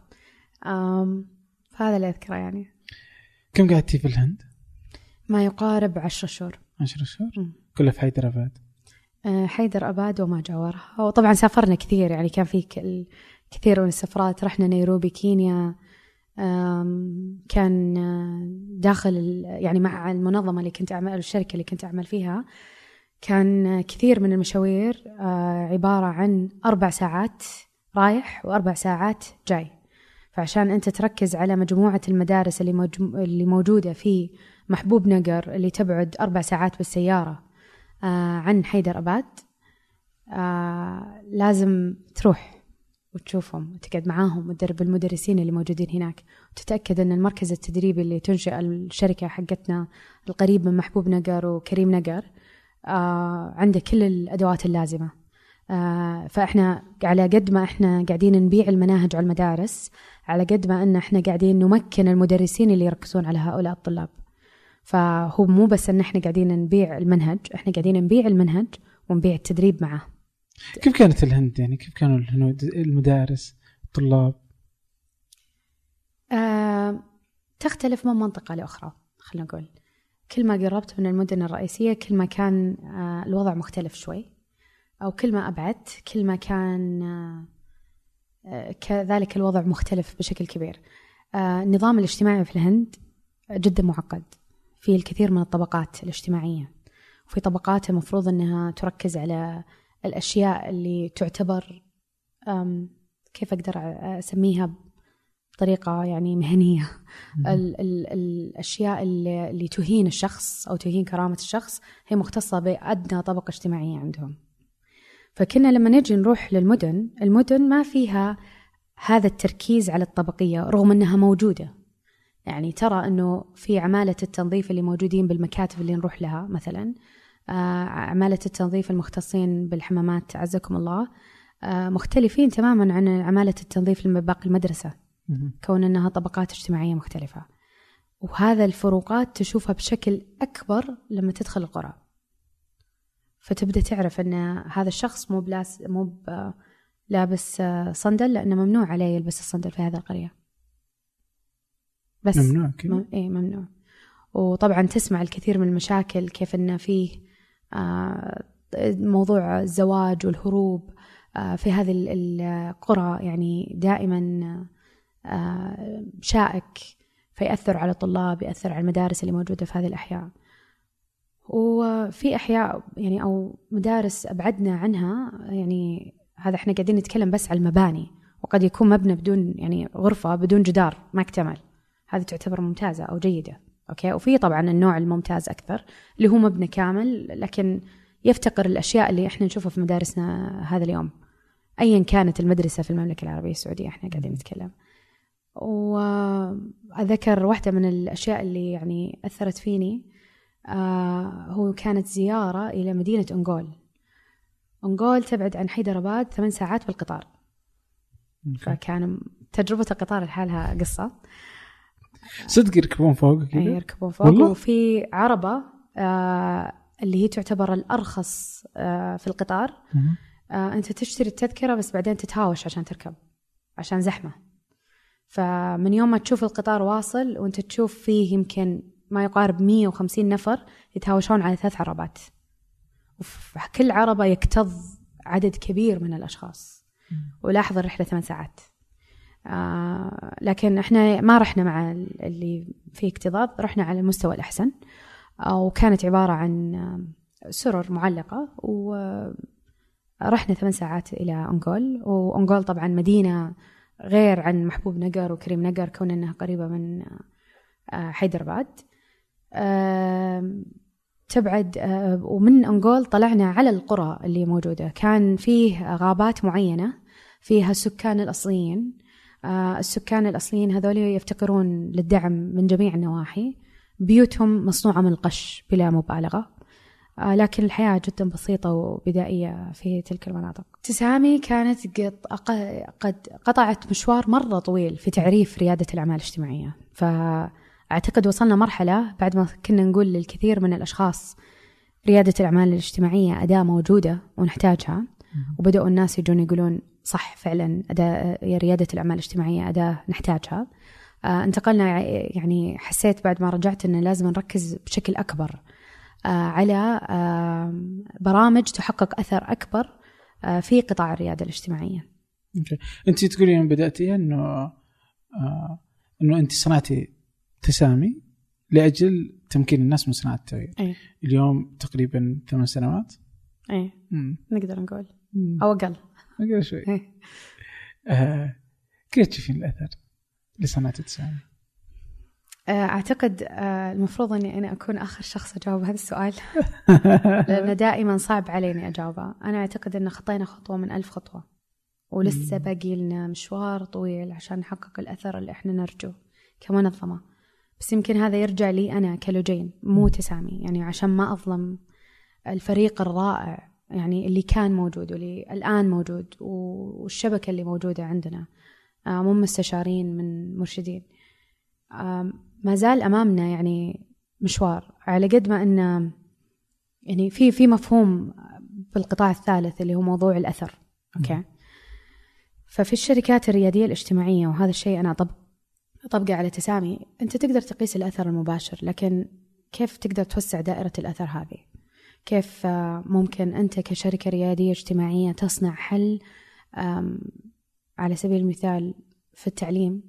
فهذا اللي أذكره يعني. كم قعدتي في الهند؟ ما يقارب عشرة شهور. عشرة شهور؟ كلها في حيدر أباد. آه، حيدر أباد وما جاورها. وطبعا سافرنا كثير يعني كان في كثير من السفرات. رحنا نيروبي كينيا. كان آه، داخل يعني مع المنظمة اللي كنت أعمل الشركة اللي كنت أعمل فيها. كان كثير من المشاوير آه، عبارة عن أربع ساعات رايح وأربع ساعات جاي. فعشان أنت تركز على مجموعة المدارس اللي, مجم... اللي موجودة في محبوب نقر اللي تبعد أربع ساعات بالسيارة آه عن حيدر أباد آه لازم تروح وتشوفهم وتقعد معاهم وتدرب المدرسين اللي موجودين هناك. وتتأكد أن المركز التدريبي اللي تنشئ الشركة حقتنا القريب من محبوب نقر وكريم نقر آه عنده كل الأدوات اللازمة. آه فإحنا على قد ما إحنا قاعدين نبيع المناهج على المدارس على قد ما إن إحنا قاعدين نمكن المدرسين اللي يركزون على هؤلاء الطلاب. فهو مو بس إن إحنا قاعدين نبيع المنهج إحنا قاعدين نبيع المنهج ونبيع التدريب معه. كيف كانت الهند يعني؟ كيف كانوا الهنود المدارس الطلاب؟ آه، تختلف من منطقة لأخرى خلينا نقول. كل ما قربت من المدن الرئيسية كل ما كان آه الوضع مختلف شوي. أو كل ما أبعدت كل ما كان آه كذلك الوضع مختلف بشكل كبير. آه، النظام الاجتماعي في الهند جدا معقد. في الكثير من الطبقات الاجتماعية. وفي طبقات المفروض أنها تركز على الأشياء اللي تعتبر كيف أقدر أسميها بطريقة يعني مهنية. ال ال الأشياء اللي, اللي تهين الشخص أو تهين كرامة الشخص هي مختصة بأدنى طبقة اجتماعية عندهم. فكنا لما نجي نروح للمدن المدن ما فيها هذا التركيز على الطبقية رغم أنها موجودة. يعني ترى أنه في عمالة التنظيف اللي موجودين بالمكاتب اللي نروح لها مثلا آه، عمالة التنظيف المختصين بالحمامات عزكم الله آه، مختلفين تماما عن عمالة التنظيف باقي المدرسة. كون أنها طبقات اجتماعية مختلفة. وهذا الفروقات تشوفها بشكل أكبر لما تدخل القرى. فتبدأ تعرف أن هذا الشخص مو بلاس مو لابس صندل لأنه ممنوع عليه يلبس الصندل في هذه القرية. بس ممنوع كذا؟ م... إيه ممنوع. وطبعا تسمع الكثير من المشاكل كيف أنه فيه آه موضوع الزواج والهروب آه في هذه القرى يعني دائما آه شائك فيأثر على الطلاب يأثر على المدارس اللي موجودة في هذه الأحياء. وفي أحياء يعني أو مدارس أبعدنا عنها يعني هذا إحنا قاعدين نتكلم بس على المباني وقد يكون مبنى بدون يعني غرفة بدون جدار ما اكتمل هذه تعتبر ممتازة أو جيدة أوكي؟ وفي طبعا النوع الممتاز أكثر اللي هو مبنى كامل لكن يفتقر الأشياء اللي إحنا نشوفها في مدارسنا هذا اليوم. أيا كانت المدرسة في المملكة العربية السعودية إحنا قاعدين نتكلم. وأذكر واحدة من الأشياء اللي يعني أثرت فيني. هو كانت زيارة إلى مدينة أنغول أنغول تبعد عن حيدرباد ثمان ساعات بالقطار. فكان تجربة القطار لحالها قصة. صدق يركبون فوق كذا؟ يركبون فوق. والله؟ وفي عربة آه اللي هي تعتبر الأرخص آه في القطار. آه أنت تشتري التذكرة بس بعدين تتهاوش عشان تركب عشان زحمة. فمن يوم ما تشوف القطار واصل وأنت تشوف فيه يمكن ما يقارب 150 نفر يتهاوشون على ثلاث عربات. وفي كل عربة يكتظ عدد كبير من الأشخاص. ولاحظ الرحلة ثمان ساعات. آه لكن إحنا ما رحنا مع اللي فيه اكتظاظ رحنا على المستوى الأحسن. آه وكانت عبارة عن سرر معلقة. ورحنا ثمان ساعات إلى أنغول وأنغول طبعا مدينة غير عن محبوب نقر وكريم نقر كون أنها قريبة من آه حيدرباد. تبعد ومن أنغول طلعنا على القرى اللي موجودة. كان فيه غابات معينة فيها السكان الأصليين. السكان الأصليين هذول يفتقرون للدعم من جميع النواحي. بيوتهم مصنوعة من القش بلا مبالغة. لكن الحياة جدا بسيطة وبدائية في تلك المناطق. تسامي كانت قد قطعت مشوار مرة طويل في تعريف ريادة الأعمال الاجتماعية. ف أعتقد وصلنا مرحلة بعد ما كنا نقول للكثير من الأشخاص ريادة الأعمال الاجتماعية أداة موجودة ونحتاجها. وبدأوا الناس يجون يقولون صح فعلا أداة ريادة الأعمال الاجتماعية أداة نحتاجها. آه انتقلنا يعني حسيت بعد ما رجعت أنه لازم نركز بشكل أكبر آه على آه برامج تحقق أثر أكبر آه في قطاع الريادة الاجتماعية. أوكي، أنت تقولين إنه آه إنه أنت صنعتي تسامي لأجل تمكين الناس من صناعة التغيير. أي. اليوم تقريبا ثمان سنوات. اي نقدر نقول. مم. أو أقل. أقل شوي. أي. آه كيف تشوفين الأثر لصناعة التسامي؟ آه، أعتقد آه، المفروض إني أنا أكون آخر شخص أجاوب هذا السؤال. *laughs* لأنه دائما صعب علي اني أجاوبه. أنا أعتقد ان خطينا خطوة من ألف خطوة. ولسه باقي لنا مشوار طويل عشان نحقق الأثر اللي إحنا نرجوه. كمنظمه بس يمكن هذا يرجع لي أنا كلوجين مو تسامي. يعني عشان ما أظلم الفريق الرائع يعني اللي كان موجود واللي الآن موجود والشبكة اللي موجودة عندنا. آه، مو مستشارين من مرشدين. ما زال أمامنا يعني مشوار. على قد ما أن يعني في في مفهوم بالقطاع الثالث اللي هو موضوع الأثر. أوكي؟ ففي الشركات الريادية الاجتماعية وهذا الشيء أنا طب طبقة على تسامي أنت تقدر تقيس الأثر المباشر لكن كيف تقدر توسع دائرة الأثر هذه؟ كيف آه، ممكن أنت كشركة ريادية اجتماعية تصنع حل على سبيل المثال في التعليم؟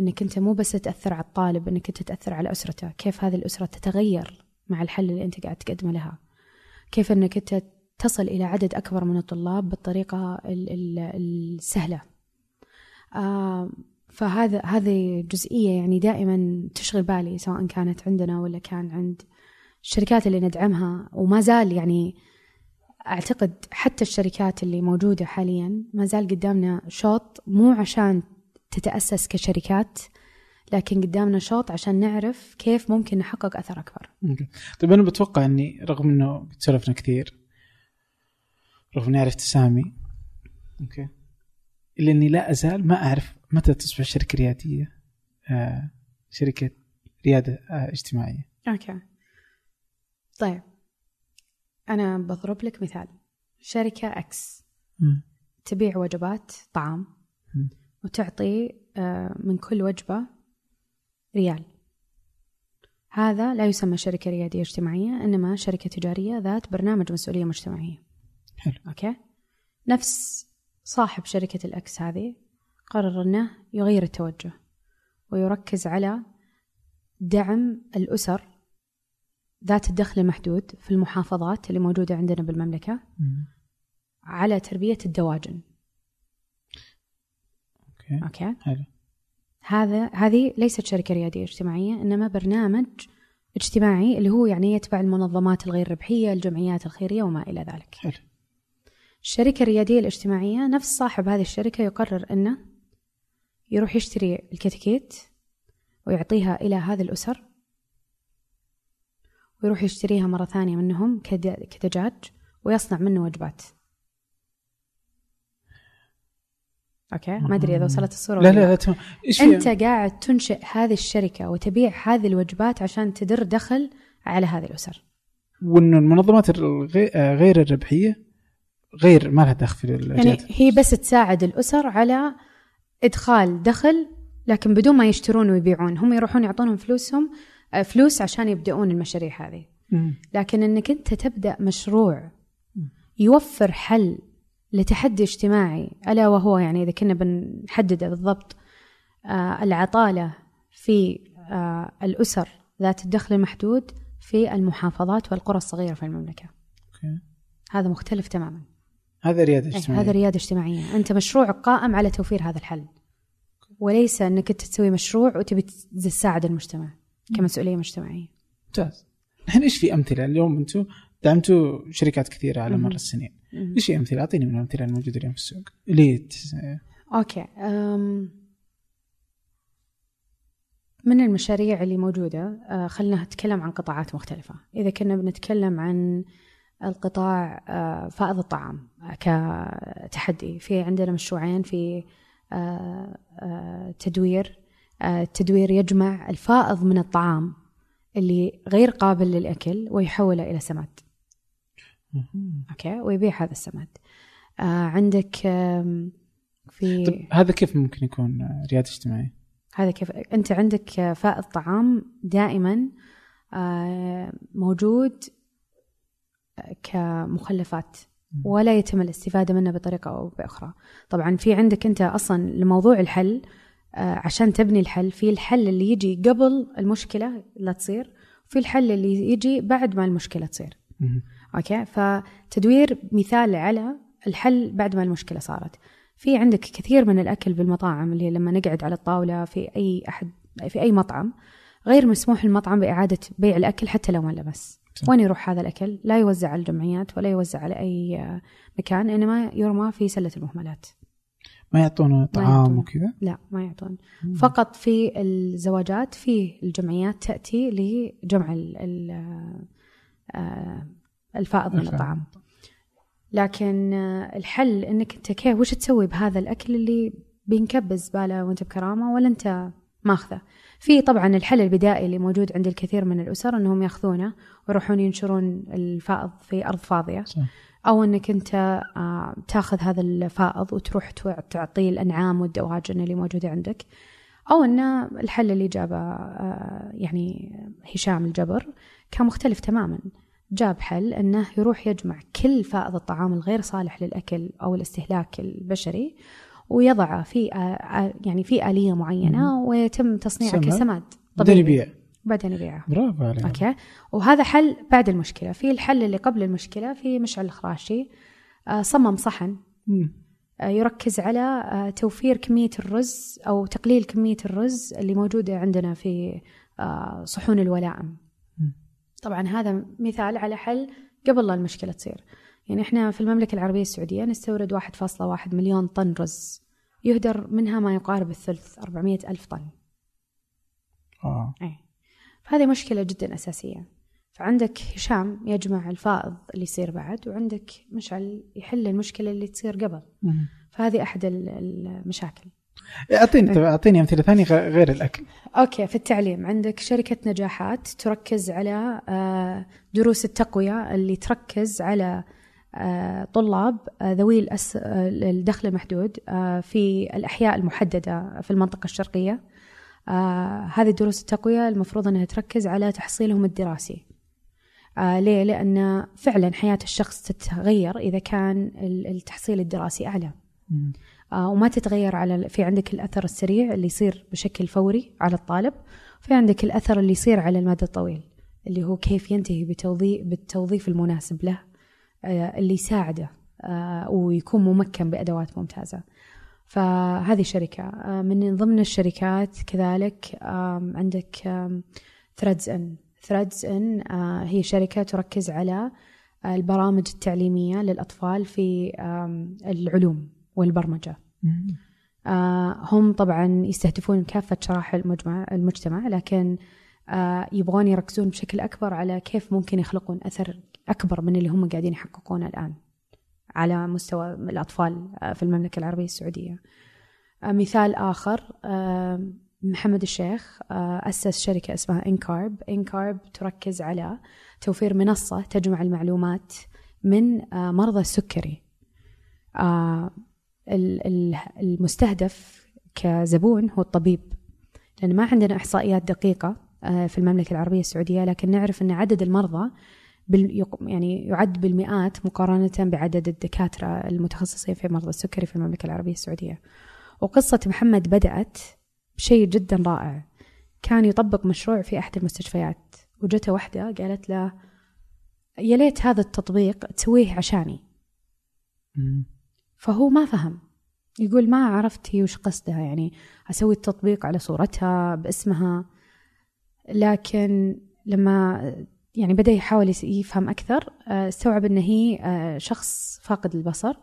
إنك أنت مو بس تاثر على الطالب إنك أنت تاثر على أسرته. كيف هذه الأسرة تتغير مع الحل اللي أنت قاعد تقدمه لها؟ كيف إنك أنت تصل إلى عدد أكبر من الطلاب بالطريقة ال- ال- السهلة؟ آه فهذا هذه جزئية يعني دائما تشغل بالي سواء كانت عندنا ولا كان عند الشركات اللي ندعمها. وما زال يعني أعتقد حتى الشركات اللي موجودة حاليا ما زال قدامنا شوط مو عشان تتأسس كشركات لكن قدامنا شوط عشان نعرف كيف ممكن نحقق أثر أكبر. okay. طيب أنا بتوقع إني رغم إنه قد سولفنا كثير رغم إني عرفت سامي okay. إلا إني لا أزال ما أعرف متى تصبح شركة ريادية؟ آه شركة ريادة آه اجتماعية. okay. طيب. أنا بضرب لك مثال. شركة X مم. تبيع وجبات طعام مم. وتعطي آه، من كل وجبة ريال. هذا لا يسمى شركة ريادية اجتماعية إنما شركة تجارية ذات برنامج مسؤولية مجتمعية. حلو. okay. نفس صاحب شركة ال X هذه قرر أنه يغير التوجه ويركز على دعم الأسر ذات الدخل المحدود في المحافظات اللي موجودة عندنا بالمملكة مم. على تربية الدواجن. okay. okay. حلو. هذا هذه ليست شركة ريادية اجتماعية إنما برنامج اجتماعي اللي هو يعني يتبع المنظمات الغير ربحية الجمعيات الخيرية وما إلى ذلك. حلو. الشركة الريادية الاجتماعية نفس صاحب هذه الشركة يقرر أنه يروح يشتري الكتاكيت ويعطيها إلى هذه الأسر ويروح يشتريها مرة ثانية منهم كد- كدجاج ويصنع منه وجبات. أوكي؟ ما أدري إذا وصلت الصورة لا لا لا. تمام. أنت قاعد تنشئ هذه الشركة وتبيع هذه الوجبات عشان تدر دخل على هذه الأسر. وانه المنظمات غير الربحية غير ما لها دخل في يعني. هي بس تساعد الأسر على إدخال دخل لكن بدون ما يشترون ويبيعون. هم يروحون يعطونهم فلوسهم آه، فلوس عشان يبدأون المشاريع هذه. لكن إنك أنت تبدأ مشروع يوفر حل لتحدي اجتماعي ألا وهو يعني إذا كنا بنحدده بالضبط آه العطالة في آه الأسر ذات الدخل المحدود في المحافظات والقرى الصغيرة في المملكة. أوكي. هذا مختلف تماما. هذا رياده أي اجتماعية. هذا رياده اجتماعية. أنت مشروعك قائم على توفير هذا الحل. وليس أنك أنت تسوي مشروع وتبي تساعد المجتمع كمسؤولية مجتمعية. ممتاز. الحين إيش في أمثلة؟ اليوم أنتم دعمتوا شركات كثيرة على مر السنين. إيش في أمثلة؟ أعطيني من الأمثلة الموجودة اليوم في السوق. اللي أوكي. أم من المشاريع اللي موجودة آه، خلينا نتكلم عن قطاعات مختلفة. إذا كنا بنتكلم عن القطاع آه، فائض الطعام كتحدي. في عندنا مشروعين في آه، آه، تدوير. التدوير يجمع الفائض من الطعام اللي غير قابل للأكل ويحوله إلى سماد. أوكي؟ ويبيع هذا السماد. عندك في طب هذا كيف ممكن يكون رياده اجتماعيه؟ هذا كيف؟ أنت عندك فائض طعام دائما موجود كمخلفات ولا يتم الاستفادة منه بطريقة أو بأخرى. طبعا في عندك أنت أصلا لموضوع الحل آه، عشان تبني الحل في الحل اللي يجي قبل المشكلة لا تصير وفي الحل اللي يجي بعد ما المشكلة تصير. أوكي؟ فتدوير مثال على الحل بعد ما المشكلة صارت. في عندك كثير من الأكل بالمطاعم اللي لما نقعد على الطاولة في أي أحد في أي مطعم غير مسموح للمطعم بإعادة بيع الأكل حتى لو ما صح. وين يروح هذا الأكل؟ لا يوزع على الجمعيات ولا يوزع على أي آه، مكان إنما يرمى في سلة المهملات. ما يعطونه طعام. وكذا؟ لا ما يعطون. فقط في الزواجات في الجمعيات تأتي لجمع ال- ال- آه، الفائض من. الطعام. لكن آه، الحل إنك أنت كيف وش تسوي بهذا الأكل اللي بينكب الزباله وأنت بكرامة ولا أنت ماخذه؟ في طبعا الحل البدائي اللي موجود عند الكثير من الأسر إنهم يأخذونه ويروحون ينشرون الفائض في أرض فاضية. صح. أو إنك أنت آه، تأخذ هذا الفائض وتروح تعطيه الأنعام والدواجن اللي موجودة عندك. أو ان الحل اللي جابه آه، يعني هشام الجبر كان مختلف تماما. جاب حل إنه يروح يجمع كل فائض الطعام الغير صالح للأكل أو الاستهلاك البشري ويضعه في يعني في آلية معينة ويتم تصنيعه سماد. كسماد. بعدين يبيع. بعدين يبيعه. برافو عليك. أوكي. وهذا حل بعد المشكلة. في الحل اللي قبل المشكلة في مشعل الخراشي. صمم صحن. مم. يركز على توفير كمية الرز أو تقليل كمية الرز اللي موجودة عندنا في صحون الولائم. طبعا هذا مثال على حل قبل لا المشكلة تصير. يعني إحنا في المملكة العربية السعودية نستورد 1.1 مليون طن رز. يهدر منها ما يقارب الثلث 400 ألف طن. آه. أي. فهذه مشكلة جدا أساسية. فعندك هشام يجمع الفائض اللي يصير بعد وعندك مشعل يحل المشكلة اللي تصير قبل. مم. فهذه أحد ال- المشاكل. اعطيني طب أعطيني أمثلة ثانية غير الأكل. أوكي في التعليم عندك شركة نجاحات تركز على آه، دروس التقوية اللي تركز على آه، طلاب آه، ذوي آه، الدخل المحدود آه، في الأحياء المحددة في المنطقة الشرقية آه، هذه دروس التقوية المفروض أنها تركز على تحصيلهم الدراسي آه ليه؟ لأن فعلا حياة الشخص تتغير إذا كان ال- التحصيل الدراسي أعلى. آه وما تتغير على في عندك الأثر السريع اللي يصير بشكل فوري على الطالب في عندك الأثر اللي يصير على المدى الطويل اللي هو كيف ينتهي بتوظيف بالتوظيف المناسب له آه اللي يساعده آه ويكون ممكن بأدوات ممتازة. فهذه شركة آه من ضمن الشركات كذلك عندك ثريدز ان ثريدز ان هي شركة تركز على آه، البرامج التعليمية للأطفال في العلوم والبرمجة. آه، هم طبعا يستهدفون كافة شرائح المجمع المجتمع لكن آه، يبغون يركزون بشكل أكبر على كيف ممكن يخلقون أثر أكبر من اللي هم قاعدين يحققونه الآن على مستوى الأطفال آه، في المملكة العربية السعودية. آه، مثال آخر آه، محمد الشيخ أسس شركة اسمها إنكارب إنكارب تركز على توفير منصة تجمع المعلومات من مرضى السكري. ال- ال- المستهدف كزبون هو الطبيب. لأن ما عندنا إحصائيات دقيقة في المملكة العربية السعودية لكن نعرف أن عدد المرضى بال يعني يعد بالمئات مقارنة بعدد الدكاترة المتخصصين في مرضى السكري في المملكة العربية السعودية. وقصة محمد بدأت بشيء جدا رائع. كان يطبق مشروع في أحد المستشفيات وجته واحدة قالت له يا ليت هذا التطبيق تسويه عشاني. فهو ما فهم. يقول ما عرفت هي وش قصدها يعني أسوي التطبيق على صورتها باسمها. لكن لما يعني بدأ يحاول يفهم أكثر آه، استوعب أن هي آه، شخص فاقد البصر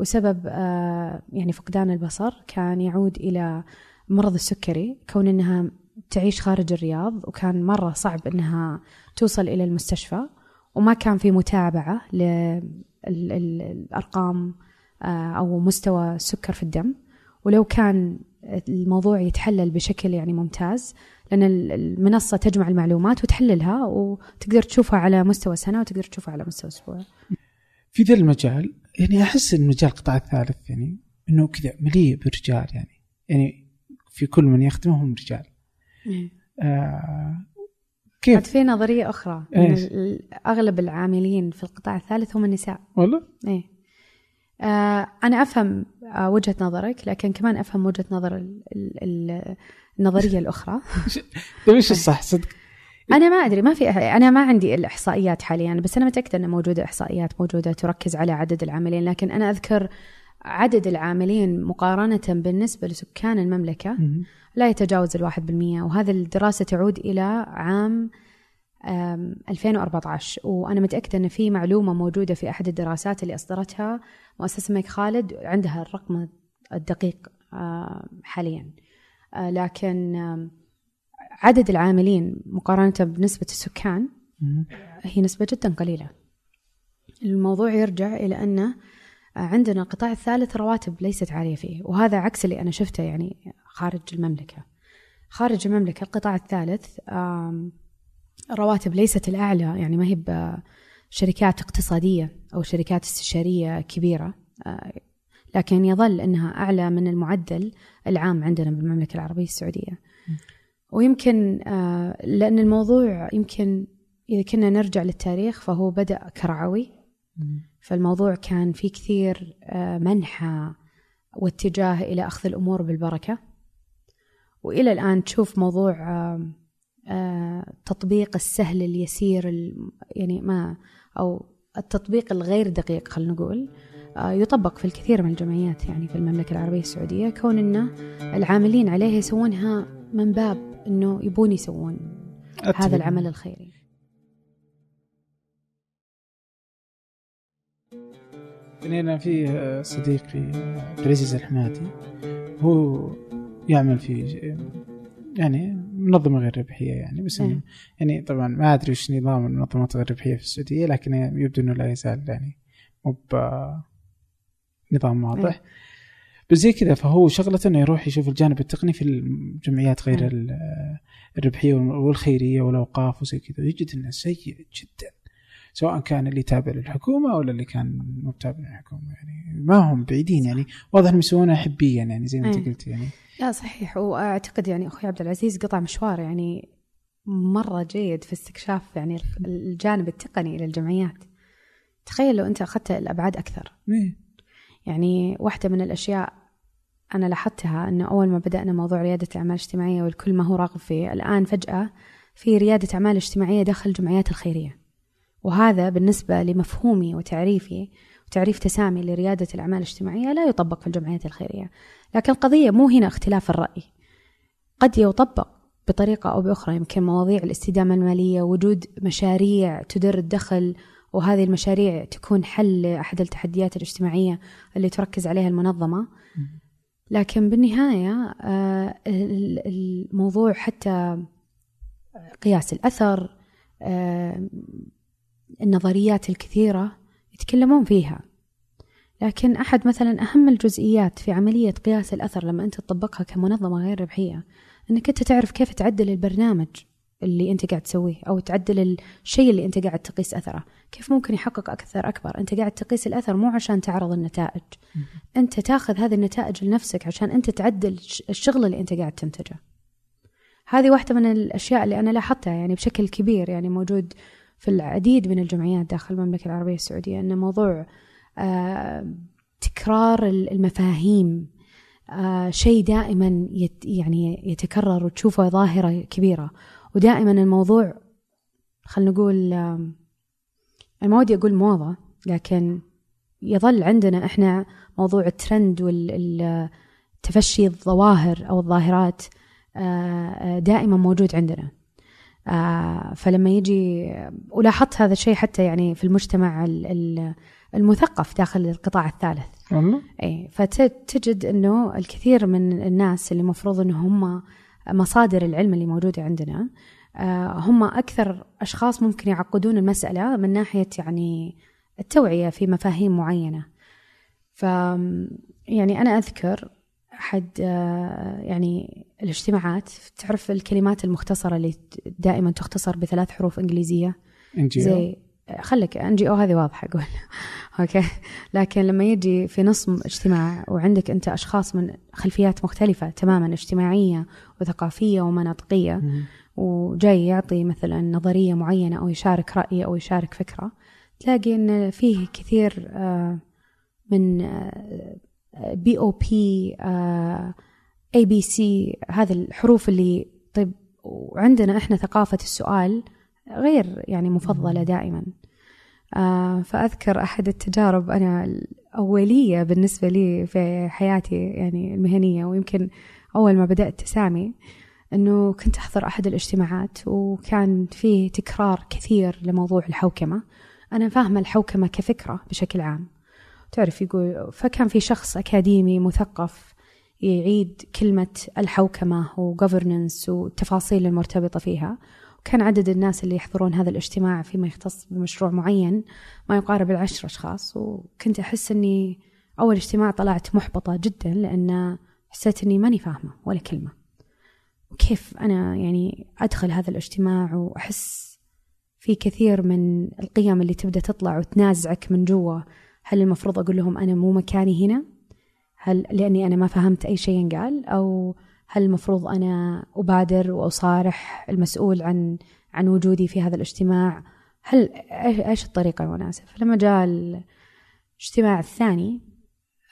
وسبب آه، يعني فقدان البصر كان يعود إلى مرض السكري كون أنها تعيش خارج الرياض وكان مرة صعب أنها توصل إلى المستشفى وما كان في متابعة للأرقام أو مستوى السكر في الدم. ولو كان الموضوع يتحلل بشكل يعني ممتاز لأن ال- المنصة تجمع المعلومات وتحللها وتقدر تشوفها على مستوى سنة وتقدر تشوفها على مستوى أسبوع. في ذا المجال يعني أحس إن مجال القطاع الثالث يعني إنه كذا مليء برجال يعني. يعني في كل من يخدمهم رجال. آه كيف؟ في نظرية أخرى إن إيش؟ ال- أغلب العاملين في القطاع الثالث هم النساء. والله؟ إيه. آه أنا أفهم آه وجهة نظرك لكن كمان أفهم وجهة نظر ال ال النظرية الأخرى. *laughs* طيب الصح؟ صدق. أنا ما أدري ما في أنا ما عندي الإحصائيات حاليا بس أنا متأكدة أن موجودة إحصائيات موجودة تركز على عدد العاملين لكن أنا أذكر عدد العاملين مقارنة بالنسبة لسكان المملكة مم. لا يتجاوز الواحد بالمية وهذا الدراسة تعود إلى عام آم، 2014 وأنا متأكدة أن في معلومة موجودة في أحد الدراسات اللي أصدرتها مؤسسة الملك خالد عندها الرقم الدقيق آم، حاليا. آه، لكن آم، عدد العاملين مقارنة بنسبة السكان. هي نسبة جدا قليلة. الموضوع يرجع إلى أن عندنا القطاع الثالث رواتب ليست عالية فيه وهذا عكس اللي أنا شفته يعني خارج المملكة. خارج المملكة القطاع الثالث الرواتب ليست الأعلى يعني ما هي بشركات اقتصادية أو شركات استشارية كبيرة آه، لكن يظل أنها أعلى من المعدل العام عندنا بالمملكة العربية السعودية ويمكن آه، لأن الموضوع يمكن إذا كنا نرجع للتاريخ فهو بدأ كرعوي. فالموضوع كان فيه كثير آه، منحى واتجاه إلى أخذ الأمور بالبركة وإلى الآن تشوف موضوع التطبيق السهل اليسير يعني ما أو التطبيق الغير دقيق خلينا نقول يطبق في الكثير من الجمعيات يعني في المملكة العربية السعودية كون أن العاملين عليه يسوونها من باب أنه يبون يسوون هذا العمل الخيري. يعني أنا في صديقي عبد العزيز الحمادي هو يعمل في يعني منظمة غير ربحية يعني بس إنه يعني طبعا ما أدري وش نظام المنظمات غير ربحية في السعودية لكن يبدو أنه لا يزال يعني مو نظام واضح. بس زي كذا فهو شغلته إنه يروح يشوف الجانب التقني في الجمعيات غير الربحية والخيرية والأوقاف وزي كذا. يجد إنه سيء جدا. سواء كان اللي تابع للحكومة ولا اللي كان مو تابع للحكومة يعني ما هم بعيدين يعني واضح إنهم يسوونها حبيا يعني زي ما أنت قلت يعني. لا صحيح. وأعتقد يعني أخوي عبد العزيز قطع مشوار يعني مرة جيد في استكشاف يعني الجانب التقني للجمعيات تخيل لو أنت أخذت الأبعاد أكثر. ميه. يعني واحدة من الأشياء أنا لاحظتها انه أول ما بدأنا موضوع ريادة الاعمال الاجتماعيه والكل ما هو راغب فيه الآن فجأة في ريادة أعمال اجتماعية داخل الجمعيات الخيرية. وهذا بالنسبة لمفهومي وتعريفي وتعريف تسامي لريادة الأعمال الاجتماعية لا يطبق في الجمعيات الخيرية. لكن القضية مو هنا اختلاف الرأي. قد يطبق بطريقة أو بأخرى يمكن مواضيع الاستدامة المالية وجود مشاريع تدر الدخل وهذه المشاريع تكون حل لأحد التحديات الاجتماعية اللي تركز عليها المنظمة. لكن بالنهاية آه، الموضوع حتى قياس الأثر آه، النظريات الكثيرة يتكلمون فيها. لكن أحد مثلا أهم الجزئيات في عملية قياس الأثر لما أنت تطبقها كمنظمة غير ربحية أنك أنت تعرف كيف تعدل البرنامج اللي أنت قاعد تسويه أو تعدل الشيء اللي أنت قاعد تقيس أثره. كيف ممكن يحقق أكثر أكبر؟ أنت قاعد تقيس الأثر مو عشان تعرض النتائج. أنت تاخذ هذه النتائج لنفسك عشان أنت تعدل الشغل اللي أنت قاعد تنتجه. هذه واحدة من الأشياء اللي أنا لاحظتها يعني بشكل كبير يعني موجود في العديد من الجمعيات داخل المملكة العربية السعودية أن موضوع آه تكرار المفاهيم آه شيء دائما يت يعني يتكرر وتشوفه ظاهرة كبيرة. ودائما الموضوع خلينا نقول أنا ما ودي أقول موضة لكن يظل عندنا إحنا موضوع الترند والتفشي الظواهر أو الظاهرات دائما موجود عندنا. فلما يجي ولاحظت هذا الشيء حتى يعني في المجتمع المثقف داخل القطاع الثالث. والله؟ إي فتجد إنه الكثير من الناس اللي المفروض انهم هم مصادر العلم اللي موجودة عندنا آه، هم أكثر أشخاص ممكن يعقدون المسألة من ناحية يعني التوعية في مفاهيم معينة. ف يعني أنا أذكر أحد آه، يعني الاجتماعات تعرف الكلمات المختصرة اللي دائما تختصر بثلاث حروف إنجليزية؟ زي خليك NGO هذه واضحة أقول *laughs* okay. لكن لما يجي في نص اجتماع وعندك أنت أشخاص من خلفيات مختلفة تماما اجتماعية وثقافية ومناطقية وجاي يعطي مثلا نظرية معينة أو يشارك رأي أو يشارك فكرة تلاقي إن فيه كثير آه، من بي أو بي اي بي سي هذه الحروف اللي طيب وعندنا إحنا ثقافة السؤال غير يعني مفضلة دائما. فأذكر أحد التجارب أنا الأولية بالنسبة لي في حياتي يعني المهنية ويمكن أول ما بدأت سامي أنه كنت أحضر أحد الاجتماعات وكان فيه تكرار كثير لموضوع الحوكمة. أنا فاهمة الحوكمة كفكرة بشكل عام. تعرف يقول فكان في شخص أكاديمي مثقف يعيد كلمة الحوكمة وgovernance والتفاصيل المرتبطة فيها. كان عدد الناس اللي يحضرون هذا الاجتماع فيما يختص بمشروع معين ما يقارب العشر أشخاص. وكنت أحس أني أول اجتماع طلعت محبطة جدا لأن حسيت أني ماني فاهمة ولا كلمة. وكيف أنا يعني أدخل هذا الاجتماع وأحس في كثير من القيم اللي تبدأ تطلع وتنازعك من جوا هل المفروض أقول لهم أنا مو مكاني هنا؟ هل لأني أنا ما فهمت أي شيء قال؟ أو هل المفروض أنا أبادر وأصارح المسؤول عن عن وجودي في هذا الاجتماع؟ هل إيش الطريقة المناسبة؟ فلما جاء الاجتماع الثاني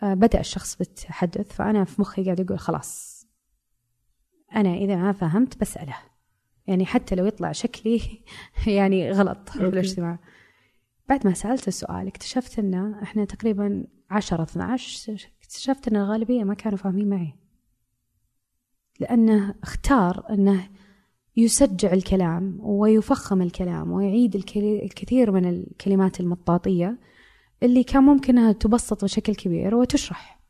آه، بدأ الشخص بالتحدث فأنا في مخي قاعد أقول خلاص أنا إذا ما فهمت بسأله. يعني حتى لو يطلع شكلي *laughs* يعني غلط في الاجتماع. بعد ما سألت السؤال اكتشفت أن إحنا تقريبا عشرة 12 اكتشفت أن الغالبية ما كانوا فاهمين معي. لأنه اختار أنه يسجع الكلام ويفخم الكلام ويعيد الكثير من الكلمات المطاطية اللي كان ممكن أنها تبسط بشكل كبير وتشرح.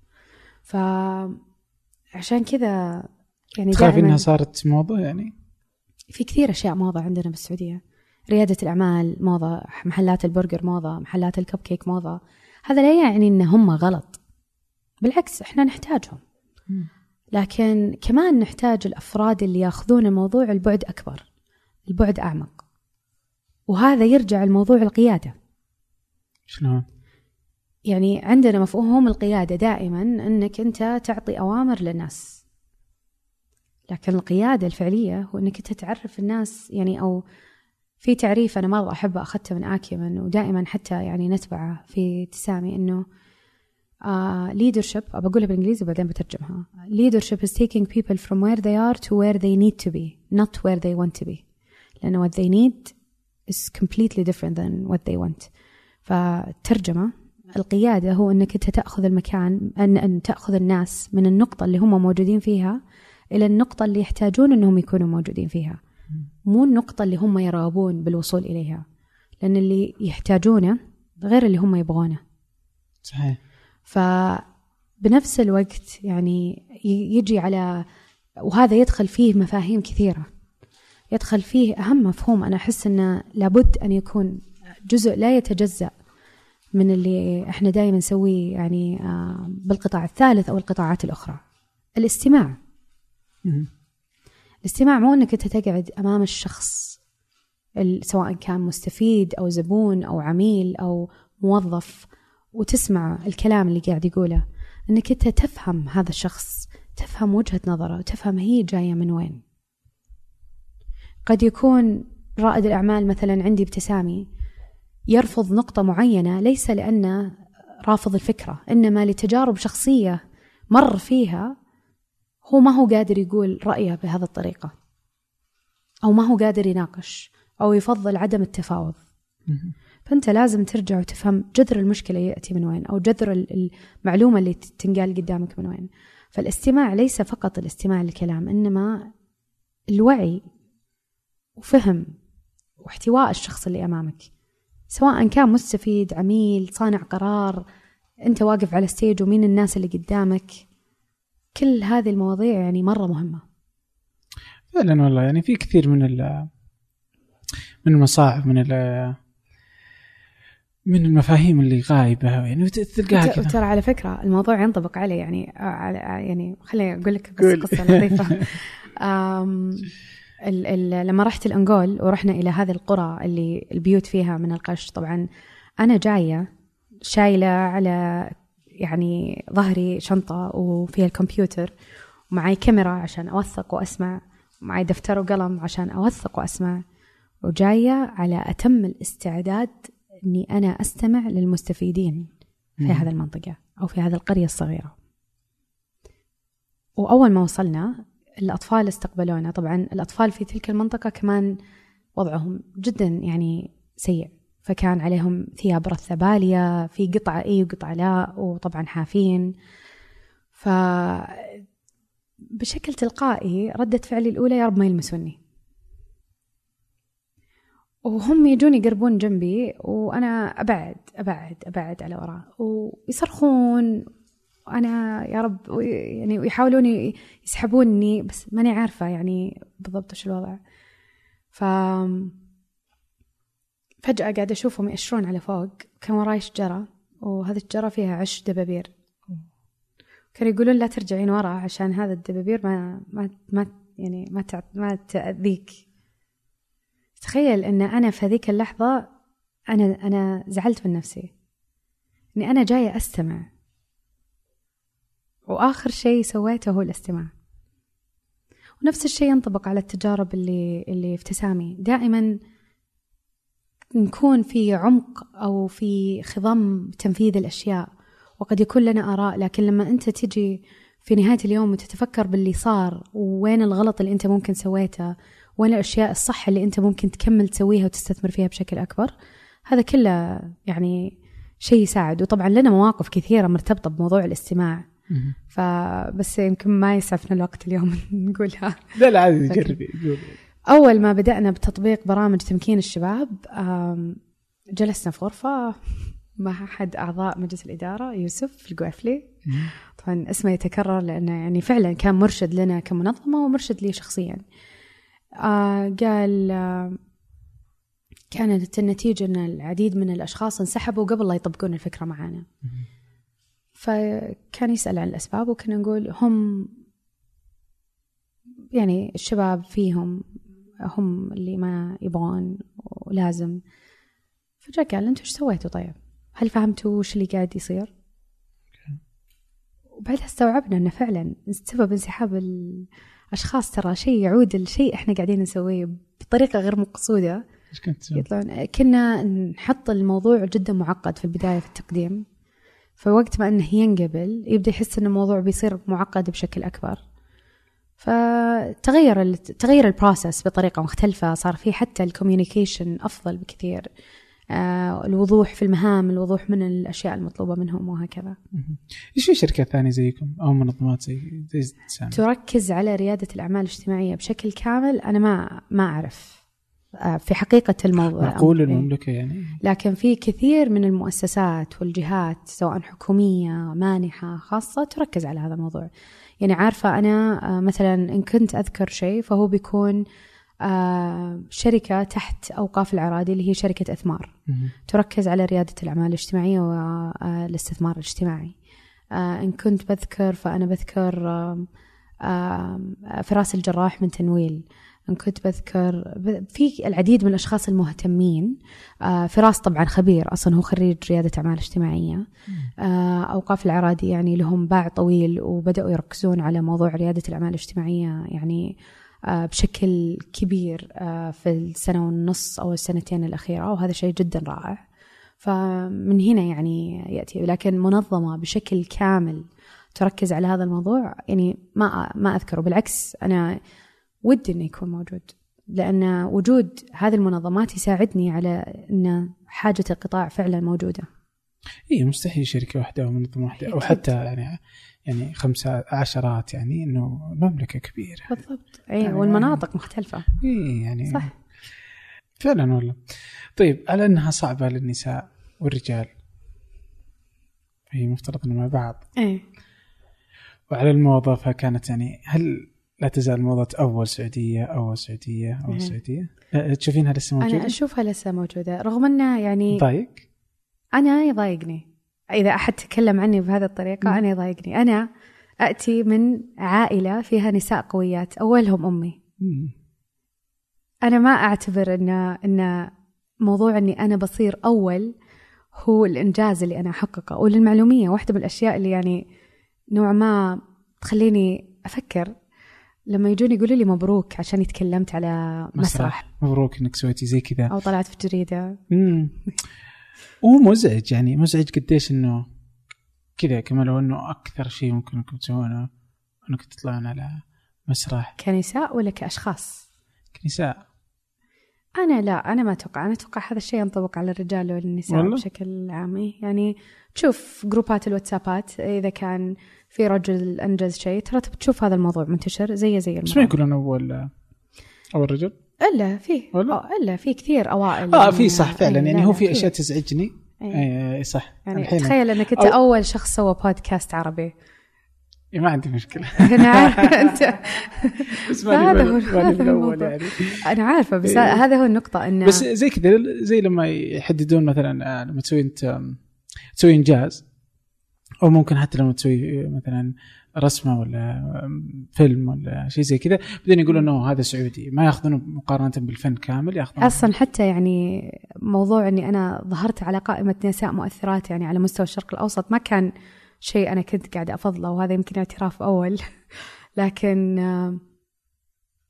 فعشان كذا يعني تخاف إنها صارت موضة يعني؟ في كثير أشياء موضة عندنا بالسعودية. ريادة الأعمال موضة محلات البرجر موضة محلات الكب كيك موضة. هذا لا يعني إن هم غلط. بالعكس إحنا نحتاجهم. لكن كمان نحتاج الأفراد اللي يأخذون الموضوع البعد أكبر البعد أعمق. وهذا يرجع الموضوع القيادة. شلون؟ يعني عندنا مفهوم القيادة دائما أنك أنت تعطي أوامر للناس. لكن القيادة الفعلية هو أنك أنت تعرف الناس يعني أو في تعريف أنا مرة أحب أخذته من آكيمن ودائما حتى يعني نتبعه في تسامي إنه uh, leadership بقولها بالإنجليزي وبعدين بترجمها. leadership is taking people from where they are to where they need to be not where they want to be. لأنه what they need is completely different than what they want. فالترجمة القيادة هو أنك أنت تأخذ المكان أن, أن تأخذ الناس من النقطة اللي هم موجودين فيها إلى النقطة اللي يحتاجون أنهم يكونوا موجودين فيها. مو النقطة اللي هم يرغبون بالوصول إليها لأن اللي يحتاجونه غير اللي هم يبغونه. صحيح. فبنفس الوقت يعني يجي على وهذا يدخل فيه مفاهيم كثيرة. يدخل فيه أهم مفهوم أنا أحس أنه لابد أن يكون جزء لا يتجزأ من اللي إحنا دائما نسويه يعني آه، بالقطاع الثالث أو القطاعات الأخرى. الاستماع. الاستماع مو إنك أنت تقعد أمام الشخص سواء كان مستفيد أو زبون أو عميل أو موظف وتسمع الكلام اللي قاعد يقوله. إنك أنت تفهم هذا الشخص تفهم وجهة نظره وتفهم هي جاية من وين. قد يكون رائد الأعمال مثلا عندي ابتسامي يرفض نقطة معينة ليس لأنه رافض الفكرة إنما لتجارب شخصية مر فيها هو ما هو قادر يقول رأيه بهذه الطريقة. أو ما هو قادر يناقش أو يفضل عدم التفاوض. فأنت لازم ترجع وتفهم جذر المشكلة يأتي من وين أو جذر المعلومة اللي تنقال قدامك من وين. فالاستماع ليس فقط الاستماع للكلام إنما الوعي وفهم واحتواء الشخص اللي أمامك. سواء كان مستفيد عميل صانع قرار أنت واقف على ستيج ومين الناس اللي قدامك. كل هذه المواضيع يعني مرة مهمة. فعلا والله. يعني في كثير من ال من المصاعب من ال من المفاهيم اللي غايبة. يعني تلقاها كذا. ترى على فكرة الموضوع ينطبق علي يعني على يعني خليني أقول لك قصة, قصة لطيفة. *laughs* ال ال لما رحت الأنغول ورحنا إلى هذه القرى اللي البيوت فيها من القش طبعا أنا جاية شايلة على يعني ظهري شنطة وفيها الكمبيوتر ومعي كاميرا عشان أوثق وأسمع ومعي دفتر وقلم عشان أوثق وأسمع وجاية على أتم الاستعداد أني أنا أستمع للمستفيدين في هذه المنطقة أو في هذه القرية الصغيرة. وأول ما وصلنا الأطفال استقبلونا. طبعا الأطفال في تلك المنطقة كمان وضعهم جدا يعني سيء. فكان عليهم ثياب رثة بالية في قطعة إي وقطعة لا وطبعا حافين. ف بشكل تلقائي ردة فعلي الأولى يا رب ما يلمسوني. وهم يجون يقربون جنبي وأنا أبعد أبعد أبعد على وراء. ويصرخون وأنا يا رب يعني ويحاولون يسحبوني بس ماني عارفة يعني بالضبط وش الوضع. ف فجأة قاعدة أشوفهم يأشرون على فوق. كان وراي شجرة وهذه الشجرة فيها عش دبابير. كانوا يقولون لا ترجعين ورا عشان هذا الدبابير ما ما ما يعني ما ما تأذيك. تخيل إن أنا في هذيك اللحظة أنا أنا زعلت من نفسي. إني أنا جاية أستمع. وآخر شيء سويته هو الاستماع. ونفس الشيء ينطبق على التجارب اللي اللي في تسامي. دائما نكون في عمق أو في خضم تنفيذ الأشياء وقد يكون لنا آراء لكن لما أنت تجي في نهاية اليوم وتتفكر باللي صار وين الغلط اللي أنت ممكن سويته وين الأشياء الصح اللي أنت ممكن تكمل تسويها وتستثمر فيها بشكل أكبر هذا كله يعني شيء يساعد. وطبعا لنا مواقف كثيرة مرتبطة بموضوع الاستماع. فبس يمكن ما يسعفنا الوقت اليوم *laughs* نقولها. لا لا عادي جربي أول ما بدأنا بتطبيق برامج تمكين الشباب جلسنا في غرفة مع أحد أعضاء مجلس الإدارة يوسف القويفلي. طبعا اسمه يتكرر لأنه يعني فعلا كان مرشد لنا كمنظمة ومرشد لي شخصيا. آه قال كانت النتيجة أن العديد من الأشخاص انسحبوا قبل لا يطبقون الفكرة معانا. فكان يسأل عن الأسباب وكنا نقول هم يعني الشباب فيهم هم اللي ما يبغون ولازم. فجأة قال أنتوا إيش سويتوا طيب؟ هل فهمتوا وش اللي قاعد يصير؟ وبعدها استوعبنا أنه فعلا سبب انسحاب الأشخاص ترى شيء يعود لشيء إحنا قاعدين نسويه بطريقة غير مقصودة. إيش كنت يطلعون كنا نحط الموضوع جدا معقد في البداية في التقديم. فوقت ما إنه ينقبل يبدأ يحس ان الموضوع بيصير معقد بشكل أكبر. فتغير تغير ال process بطريقة مختلفة. صار في حتى ال communication أفضل بكثير. آه الوضوح في المهام الوضوح من الأشياء المطلوبة منهم وهكذا. إيش في شركات ثانية زيكم أو منظمات زي زي سامي؟ تركز على ريادة الأعمال الاجتماعية بشكل كامل. أنا ما ما أعرف. آه، في حقيقة الموضوع معقول المملكة يعني؟ لكن في كثير من المؤسسات والجهات سواء حكومية مانحة خاصة تركز على هذا الموضوع. يعني عارفة أنا آه، مثلا إن كنت أذكر شيء فهو بيكون آه، شركة تحت أوقاف العرادي اللي هي شركة إثمار. تركز على ريادة الأعمال الاجتماعية والاستثمار الاجتماعي. إن كنت بذكر فأنا بذكر فراس الجراح من تنويل. إن كنت بذكر في العديد من الأشخاص المهتمين. فراس طبعا خبير أصلا هو خريج ريادة أعمال اجتماعية. آه، أوقاف العرادي يعني لهم باع طويل وبدأوا يركزون على موضوع ريادة الأعمال الاجتماعية يعني بشكل كبير في السنة والنص أو السنتين الأخيرة وهذا شيء جدا رائع. فمن هنا يعني يأتي لكن منظمة بشكل كامل تركز على هذا الموضوع يعني ما ما أذكره بالعكس أنا ودي إنه يكون موجود لأن وجود هذه المنظمات يساعدني على إن حاجة القطاع فعلا موجودة. إي مستحيل شركة واحدة أو منظمة واحدة أو حتى يعني يعني خمسة عشرات يعني إنه مملكة كبيرة. بالضبط إي يعني والمناطق مختلفة. إي يعني صح فعلا والله. طيب على أنها صعبة للنساء والرجال هي مفترض إنه مع بعض. إيه وعلى الموظفه كانت يعني هل لا تزال موضة أول سعودية أول سعودية أول سعودية تشوفينها لسه موجودة؟ أنا أشوفها لسه موجودة رغم أنها يعني ضايق؟ أنا يضايقني إذا أحد تكلم عني بهذه الطريقة م. أنا يضايقني أنا أتي من عائلة فيها نساء قويات أولهم أمي م. أنا ما أعتبر أن أن موضوع أني أنا بصير أول هو الإنجاز اللي أنا أحققه وللمعلومية واحدة من الأشياء اللي يعني نوع ما تخليني أفكر. لما يجون يقولوا لي مبروك عشان تكلمت على مسرح, مسرح. مبروك إنك سويتي زي كذا. أو طلعت في جريدة. امم ومزعج يعني مزعج قديش إنه كذا كمان لو إنه أكثر شيء ممكن إنكم تسوونه انك تطلعون على مسرح. كنساء ولا كأشخاص؟ كنساء. أنا لا أنا ما أتوقع. أنا أتوقع هذا الشيء ينطبق على الرجال والنساء والله؟ بشكل عام. يعني تشوف جروبات الواتسابات إذا كان في رجل أنجز شيء ترى بتشوف هذا الموضوع منتشر زي زي الموضوع بس ما يقولون اول أول رجل؟ إلا في إلا في كثير أوائل. آه في صح فعلا. يعني هو في أشياء تزعجني. اي إيه صح. يعني تخيل إنك أنت أو... أول شخص سوى بودكاست عربي. إيه، ما عندي مشكلة. *laughs* أنا عارفة. *laughs* أنت *laughs* بس هذا هو الأول يعني. أنا عارفة بس إيه. هذا هو النقطة إنه بس زي كذا زي لما يحددون مثلا آه، لما تسوي أنت تسوي إنجاز أو ممكن حتى لما تسوي مثلا رسمة ولا فيلم ولا شيء زي كذا بعدين يقولوا إنه هذا سعودي. ما ياخذونه مقارنة بالفن كامل ياخذونه أصلا حتى يعني موضوع إني أنا ظهرت على قائمة نساء مؤثرات يعني على مستوى الشرق الأوسط ما كان شيء أنا كنت قاعدة أفضله وهذا يمكن اعتراف أول. *laughs* لكن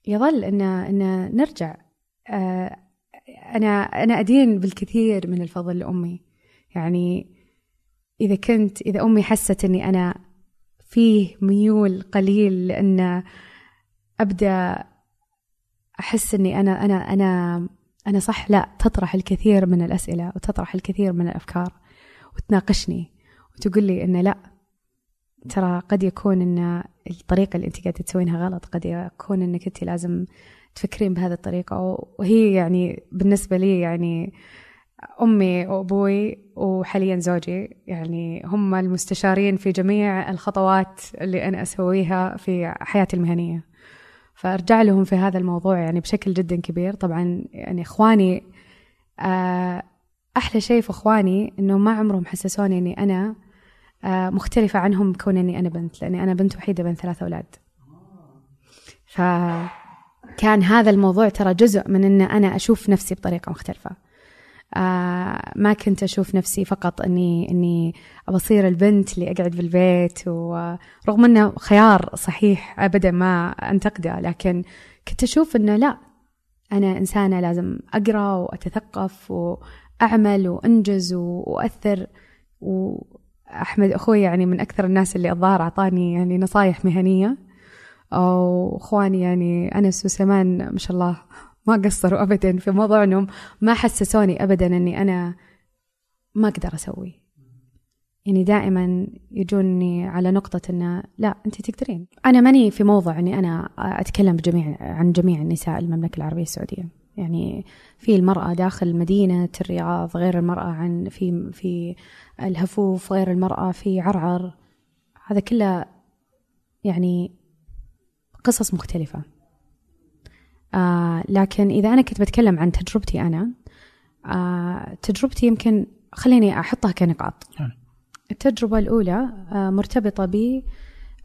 يظل إن إن نرجع آه، أنا أنا أدين بالكثير من الفضل لأمي. يعني إذا كنت إذا أمي حست إني أنا فيه ميول قليل لأن أبدأ أحس إني أنا أنا أنا أنا صح لا تطرح الكثير من الأسئلة وتطرح الكثير من الأفكار وتناقشني. وتقول لي إنه لا ترى قد يكون إن الطريقة اللي أنت قاعدة تسوينها غلط قد يكون إنك أنت لازم تفكرين بهذه الطريقة. وهي يعني بالنسبة لي يعني أمي وأبوي وحاليا زوجي يعني هم المستشارين في جميع الخطوات اللي أنا أسويها في حياتي المهنية. فأرجع لهم في هذا الموضوع يعني بشكل جدا كبير. طبعا يعني إخواني آه، أحلى شيء في إخواني إنه ما عمرهم حسسوني إني أنا آه، مختلفة عنهم كون إني أنا بنت لأني أنا بنت وحيدة بين ثلاثة أولاد. فكان هذا الموضوع ترى جزء من إن أنا أشوف نفسي بطريقة مختلفة. آه ما كنت أشوف نفسي فقط أني أني أبصير البنت اللي أقعد بالبيت ورغم أنه خيار صحيح أبدا ما أنتقده لكن كنت أشوف أنه لا أنا إنسانة لازم أقرأ وأتثقف وأعمل وأنجز وأثر وأحمد أخوي يعني من أكثر الناس اللي الظاهر أعطاني يعني نصايح مهنية أو إخواني يعني أنس وسمان ما شاء الله ما قصروا ابدا في موضوع إنهم ما حسسوني ابدا إني أنا ما أقدر أسوي يعني دائما يجوني على نقطة إنه لا أنت تقدرين. أنا ماني في موضع إني أنا أتكلم بجميع عن جميع النساء المملكة العربية السعودية. يعني في المرأة داخل مدينة الرياض غير المرأة عن في في الهفوف غير المرأة في عرعر. هذا كله يعني قصص مختلفة. آه لكن إذا أنا كنت بتكلم عن تجربتي أنا آه تجربتي يمكن خليني أحطها كنقاط. نعم. التجربة الأولى آه مرتبطة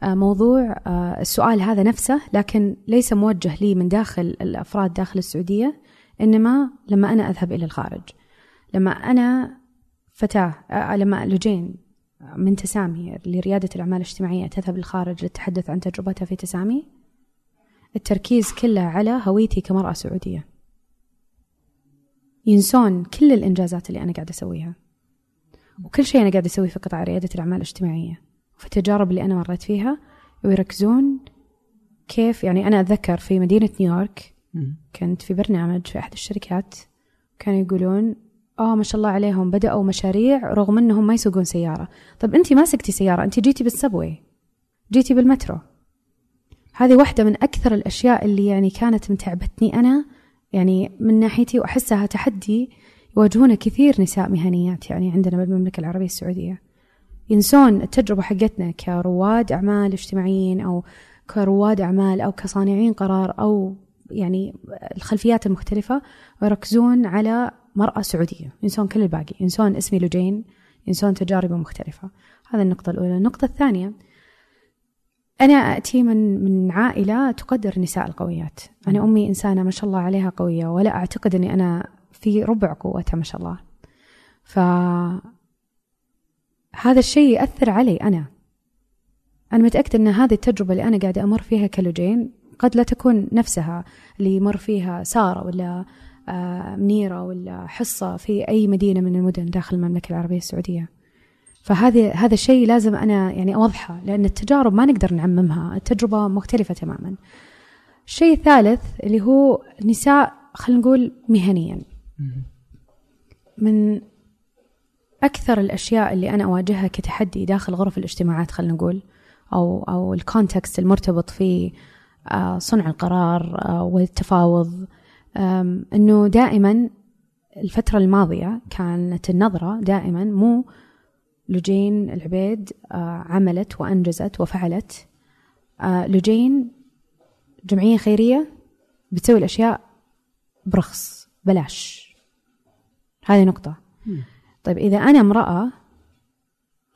بموضوع آه, آه السؤال هذا نفسه لكن ليس موجه لي من داخل الأفراد داخل السعودية. إنما لما أنا أذهب إلى الخارج. لما أنا فتاة آه لما لجين من تسامي لريادة الأعمال الاجتماعية تذهب للخارج للتحدث عن تجربتها في تسامي التركيز كله على هويتي كمرأة سعودية. ينسون كل الإنجازات اللي أنا قاعدة أسويها. وكل شيء أنا قاعدة أسويه في قطاع ريادة الأعمال الاجتماعية. وفي التجارب اللي أنا مريت فيها ويركزون كيف يعني أنا أتذكر في مدينة نيويورك كنت في برنامج في أحد الشركات كانوا يقولون آه ما شاء الله عليهم بدأوا مشاريع رغم إنهم ما يسوقون سيارة. طب انت ما سقتي سيارة انت جيتي بالسبوي جيتي بالمترو. هذه واحدة من أكثر الأشياء اللي يعني كانت متعبتني أنا يعني من ناحيتي وأحسها تحدي يواجهونه كثير نساء مهنيات يعني عندنا بالمملكة العربية السعودية. ينسون التجربة حقتنا كرواد أعمال اجتماعيين أو كرواد أعمال أو كصانعين قرار أو يعني الخلفيات المختلفة ويركزون على مرأة سعودية ينسون كل الباقي ينسون اسمي لجين ينسون تجارب مختلفة هذه النقطة الأولى النقطة الثانية أنا أتي من من عائلة تقدر النساء القويات، أنا أمي إنسانة ما شاء الله عليها قوية ولا أعتقد إني أنا في ربع قوتها ما شاء الله. ف هذا الشيء يأثر علي أنا. أنا متأكدة أن هذه التجربة اللي أنا قاعدة أمر فيها كلوجين قد لا تكون نفسها اللي يمر فيها سارة ولا آه، منيرة ولا حصة في أي مدينة من المدن داخل المملكة العربية السعودية. فهذا هذا الشيء لازم أنا يعني أوضحه لأن التجارب ما نقدر نعممها التجربة مختلفة تماما. الشيء الثالث اللي هو نساء خلينا نقول مهنيا. من أكثر الأشياء اللي أنا أواجهها كتحدي داخل غرف الاجتماعات خلينا نقول أو أو الكونتكست المرتبط في صنع القرار آه، والتفاوض. إنه دائما الفترة الماضية كانت النظرة دائما مو لجين العبيد آه، عملت وأنجزت وفعلت. آه، لجين جمعية خيرية بتسوي الأشياء برخص بلاش. هذه نقطة. طيب إذا أنا امرأة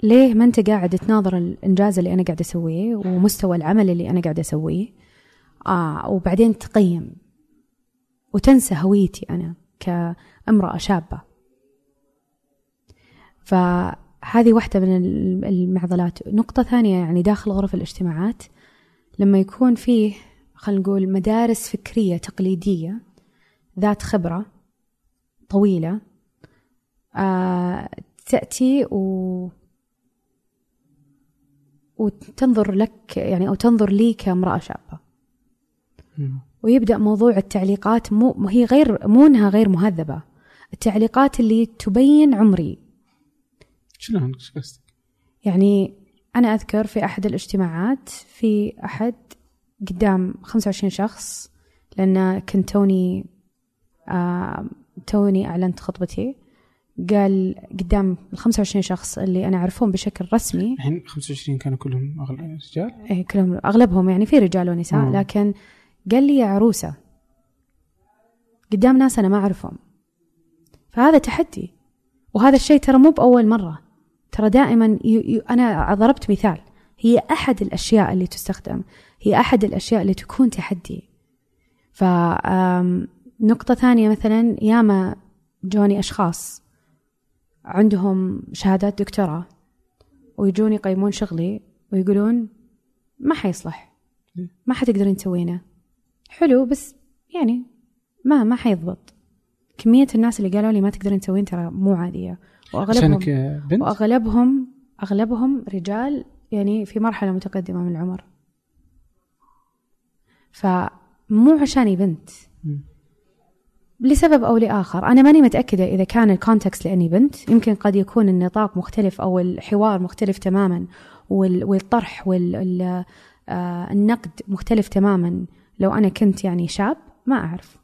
ليه ما أنت قاعد تناظر الإنجاز اللي أنا قاعدة أسويه ومستوى العمل اللي أنا قاعدة أسويه؟ آه وبعدين تقيم. وتنسى هويتي أنا كامرأة شابة. ف هذه واحدة من المعضلات. نقطة ثانية يعني داخل غرف الاجتماعات لما يكون فيه خلينا نقول مدارس فكرية تقليدية ذات خبرة طويلة آه تأتي و وتنظر لك يعني أو تنظر لي كامرأة شابة. مم. ويبدأ موضوع التعليقات مو هي غير مو انها غير مهذبة التعليقات اللي تبين عمري شلون إيش قصدك؟ يعني أنا أذكر في أحد الاجتماعات في أحد قدام 25 شخص لأن كنت توني آه توني أعلنت خطبتي قال قدام ال 25 شخص اللي أنا أعرفهم بشكل رسمي الحين 25 كانوا كلهم رجال؟ إيه كلهم أغلبهم يعني في رجال ونساء مم. لكن قال لي يا عروسة قدام ناس أنا ما أعرفهم. فهذا تحدي وهذا الشيء ترى مو بأول مرة. ترى دائما ي... ي... أنا ضربت مثال. هي أحد الأشياء اللي تستخدم هي أحد الأشياء اللي تكون تحدي. ف نقطة ثانية مثلا ياما جوني أشخاص عندهم شهادات دكتوراه ويجون يقيمون شغلي ويقولون ما حيصلح ما حتقدرين تسوينه. حلو بس يعني ما ما حيضبط. كمية الناس اللي قالوا لي ما تقدرين تسوين ترى مو عادية. وأغلبهم بنت؟ وأغلبهم أغلبهم رجال يعني في مرحلة متقدمة من العمر. فمو عشاني بنت. لسبب أو لآخر أنا ماني متأكدة إذا كان الكونتكست لأني بنت. يمكن قد يكون النطاق مختلف أو الحوار مختلف تماما وال- والطرح والنقد مختلف تماما. لو أنا كنت يعني شاب ما أعرف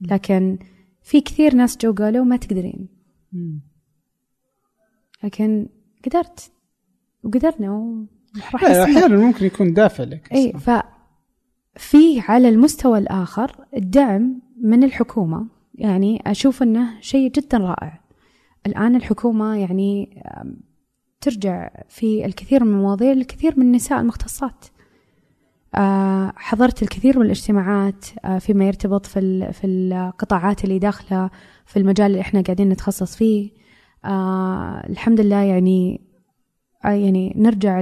لكن في كثير ناس جو قالوا ما تقدرين. لكن قدرت وقدرنا نستمر. أحيانا ممكن يكون دافع لك اي أصلاً. ففي على المستوى الآخر الدعم من الحكومة يعني أشوف إنه شيء جدا رائع الآن الحكومة يعني ترجع في الكثير من المواضيع للكثير من النساء المختصات حضرت الكثير من الاجتماعات آه، فيما يرتبط في في القطاعات اللي داخلة في المجال اللي إحنا قاعدين نتخصص فيه. آه، الحمد لله يعني آه، يعني نرجع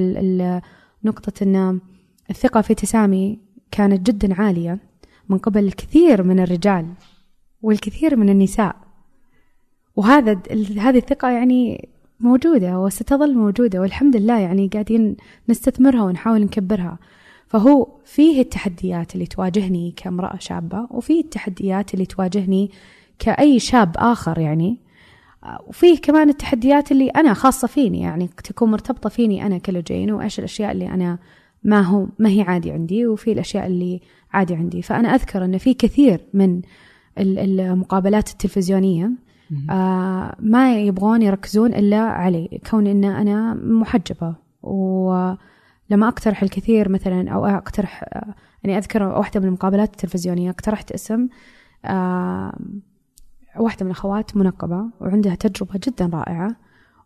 نقطة أن الثقة في تسامي كانت جدا عالية من قبل الكثير من الرجال والكثير من النساء. وهذا هذه الثقة يعني موجودة وستظل موجودة والحمد لله يعني قاعدين نستثمرها ونحاول نكبرها. فهو فيه التحديات اللي تواجهني كامرأة شابة وفيه التحديات اللي تواجهني كأي شاب آخر يعني. وفيه كمان التحديات اللي أنا خاصة فيني يعني تكون مرتبطة فيني أنا كلوجين وإيش الأشياء اللي أنا ما هو ما هي عادي عندي وفي الأشياء اللي عادي عندي. فأنا أذكر أن في كثير من ال- المقابلات التلفزيونية آه ما يبغون يركزون إلا علي كون أن أنا محجبة ولما أقترح الكثير مثلا أو أقترح آه، يعني أذكر واحدة من المقابلات التلفزيونية اقترحت اسم آه واحدة من الأخوات منقبة وعندها تجربة جدا رائعة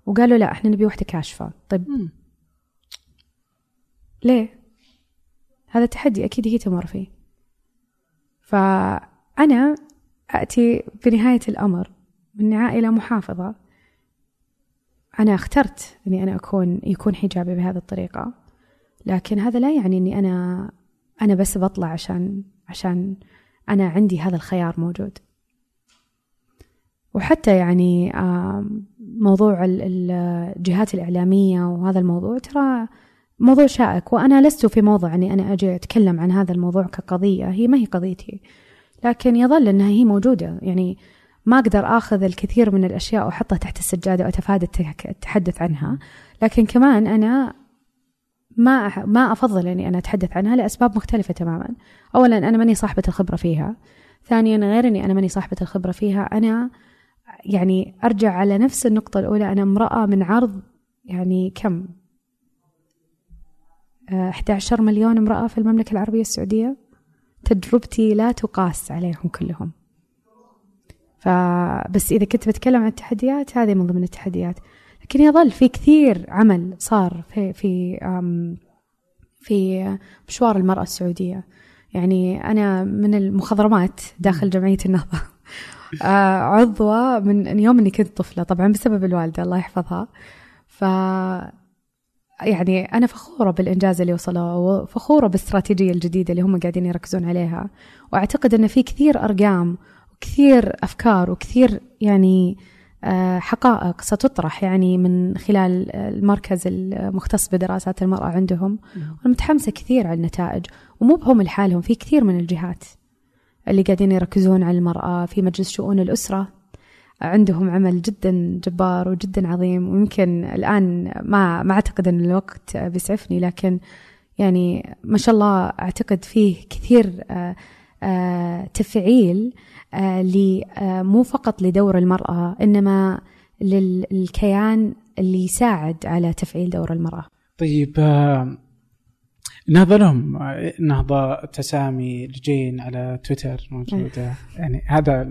وقالوا لا إحنا نبي واحدة كاشفة طيب مم. ليه؟ هذا تحدي أكيد هي تمر فيه فأنا أتي بنهاية الأمر من عائلة محافظة أنا اخترت أني أنا أكون يكون حجابي بهذه الطريقة لكن هذا لا يعني أني أنا أنا بس بطلع عشان عشان أنا عندي هذا الخيار موجود. وحتى يعني موضوع ال- ال- الجهات الإعلامية وهذا الموضوع ترى موضوع شائك. وأنا لست في موضع أني أنا أجي أتكلم عن هذا الموضوع كقضية. هي ما هي قضيتي. لكن يظل أنها هي موجودة. يعني ما أقدر أخذ الكثير من الأشياء وأحطها تحت السجادة وأتفادى التحدث عنها. لكن كمان أنا ما ما أفضل أني أنا أتحدث عنها لأسباب مختلفة تماما. أولا أنا ماني صاحبة الخبرة فيها. ثانيا غير أني أنا ماني صاحبة الخبرة فيها أنا يعني أرجع على نفس النقطة الأولى أنا امرأة من عرض يعني كم؟ آه، 11 مليون امرأة في المملكة العربية السعودية. تجربتي لا تقاس عليهم كلهم. فبس إذا كنت بتكلم عن التحديات هذه من ضمن التحديات. لكن يظل في كثير عمل صار في في في مشوار المرأة السعودية. يعني أنا من المخضرمات داخل جمعية النهضة آه، عضوة من يوم إني كنت طفلة طبعا بسبب الوالدة الله يحفظها. ف يعني أنا فخورة بالإنجاز اللي وصلوا وفخورة بالاستراتيجية الجديدة اللي هم قاعدين يركزون عليها. وأعتقد أن في كثير أرقام وكثير أفكار وكثير يعني آه، حقائق ستطرح يعني من خلال المركز المختص بدراسات المرأة عندهم. أنا متحمسة كثير على النتائج ومو بهم لحالهم في كثير من الجهات اللي قاعدين يركزون على المرأة في مجلس شؤون الأسرة. عندهم عمل جدا جبار وجدا عظيم ويمكن الآن ما ما أعتقد أن الوقت بيسعفني لكن يعني ما شاء الله أعتقد فيه كثير آه، آه، تفعيل. آه، مو فقط لدور المرأة إنما للكيان اللي يساعد على تفعيل دور المرأة طيب نهضة لهم نهضة تسامي لجين على تويتر موجودة يعني هذا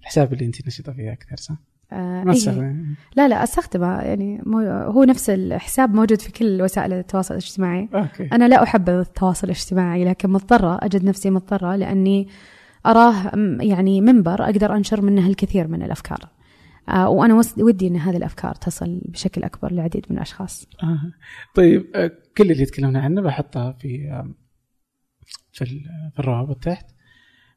الحساب اللي انت نشطة فيه أكثر صح؟ آه ما إيه. لا لا أستخدمه يعني مو هو نفس الحساب موجود في كل وسائل التواصل الاجتماعي أوكي. أنا لا احبذ التواصل الاجتماعي لكن مضطرة أجد نفسي مضطرة لأني أراه يعني منبر أقدر أنشر منه الكثير من الأفكار آه وأنا ودي إن هذه الأفكار تصل بشكل أكبر لعديد من الأشخاص. آه. طيب آه كل اللي تكلمنا عنه بحطها في في, في الروابط تحت.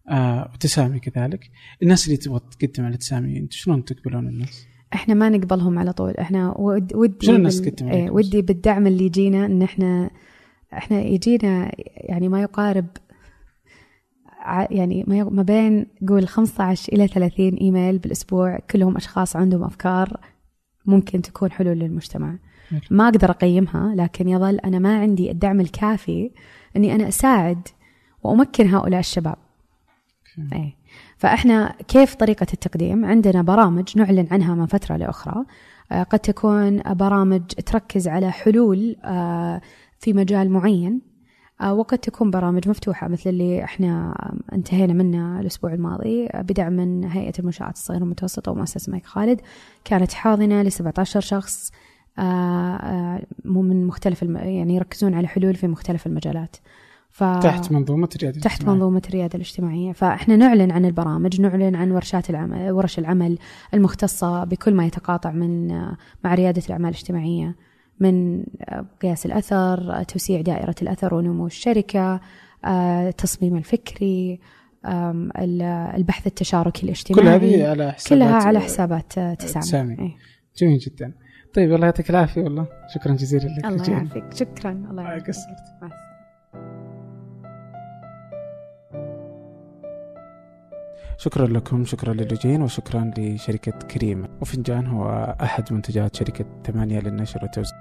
آه وتسامي كذلك الناس اللي تبغى تقدم على تسامي أنت شلون تقبلون الناس؟ إحنا ما نقبلهم على طول إحنا ود ودي شنو الناس تقدم إيه ودي بالدعم اللي يجينا إن إحنا إحنا يجينا يعني ما يقارب يعني ما بين قول 15 إلى 30 إيميل بالأسبوع كلهم أشخاص عندهم أفكار ممكن تكون حلول للمجتمع. ما أقدر أقيمها لكن يظل أنا ما عندي الدعم الكافي إني أنا أساعد وأمكن هؤلاء الشباب. أي. فإحنا كيف طريقة التقديم؟ عندنا برامج نعلن عنها من فترة لأخرى. آه، قد تكون برامج تركز على حلول آه، في مجال معين. وقد تكون برامج مفتوحة مثل اللي إحنا انتهينا منها الأسبوع الماضي بدعم من هيئة المنشآت الصغيرة والمتوسطة ومؤسسة الملك خالد كانت حاضنة ل 17 شخص من مختلف يعني يركزون على حلول في مختلف المجالات. ف... تحت منظومة الريادة تحت منظومة الريادة الاجتماعية. فإحنا نعلن عن البرامج نعلن عن ورشات العمل ورش العمل المختصة بكل ما يتقاطع من مع ريادة الأعمال الاجتماعية. من قياس الأثر توسيع دائرة الأثر ونمو الشركة التصميم الفكري البحث التشاركي الاجتماعي. كل هذه على حسابات كلها على حسابات تسامي, تسامي. إيه. جميل جدا. طيب الله يعطيك العافية والله. شكرا جزيلا لك. الله يعافيك. شكرا. الله يعافيك. شكرا لكم شكرا للجين وشكرا لشركة كريم. وفنجان هو أحد منتجات شركة ثمانية للنشر والتوزيع.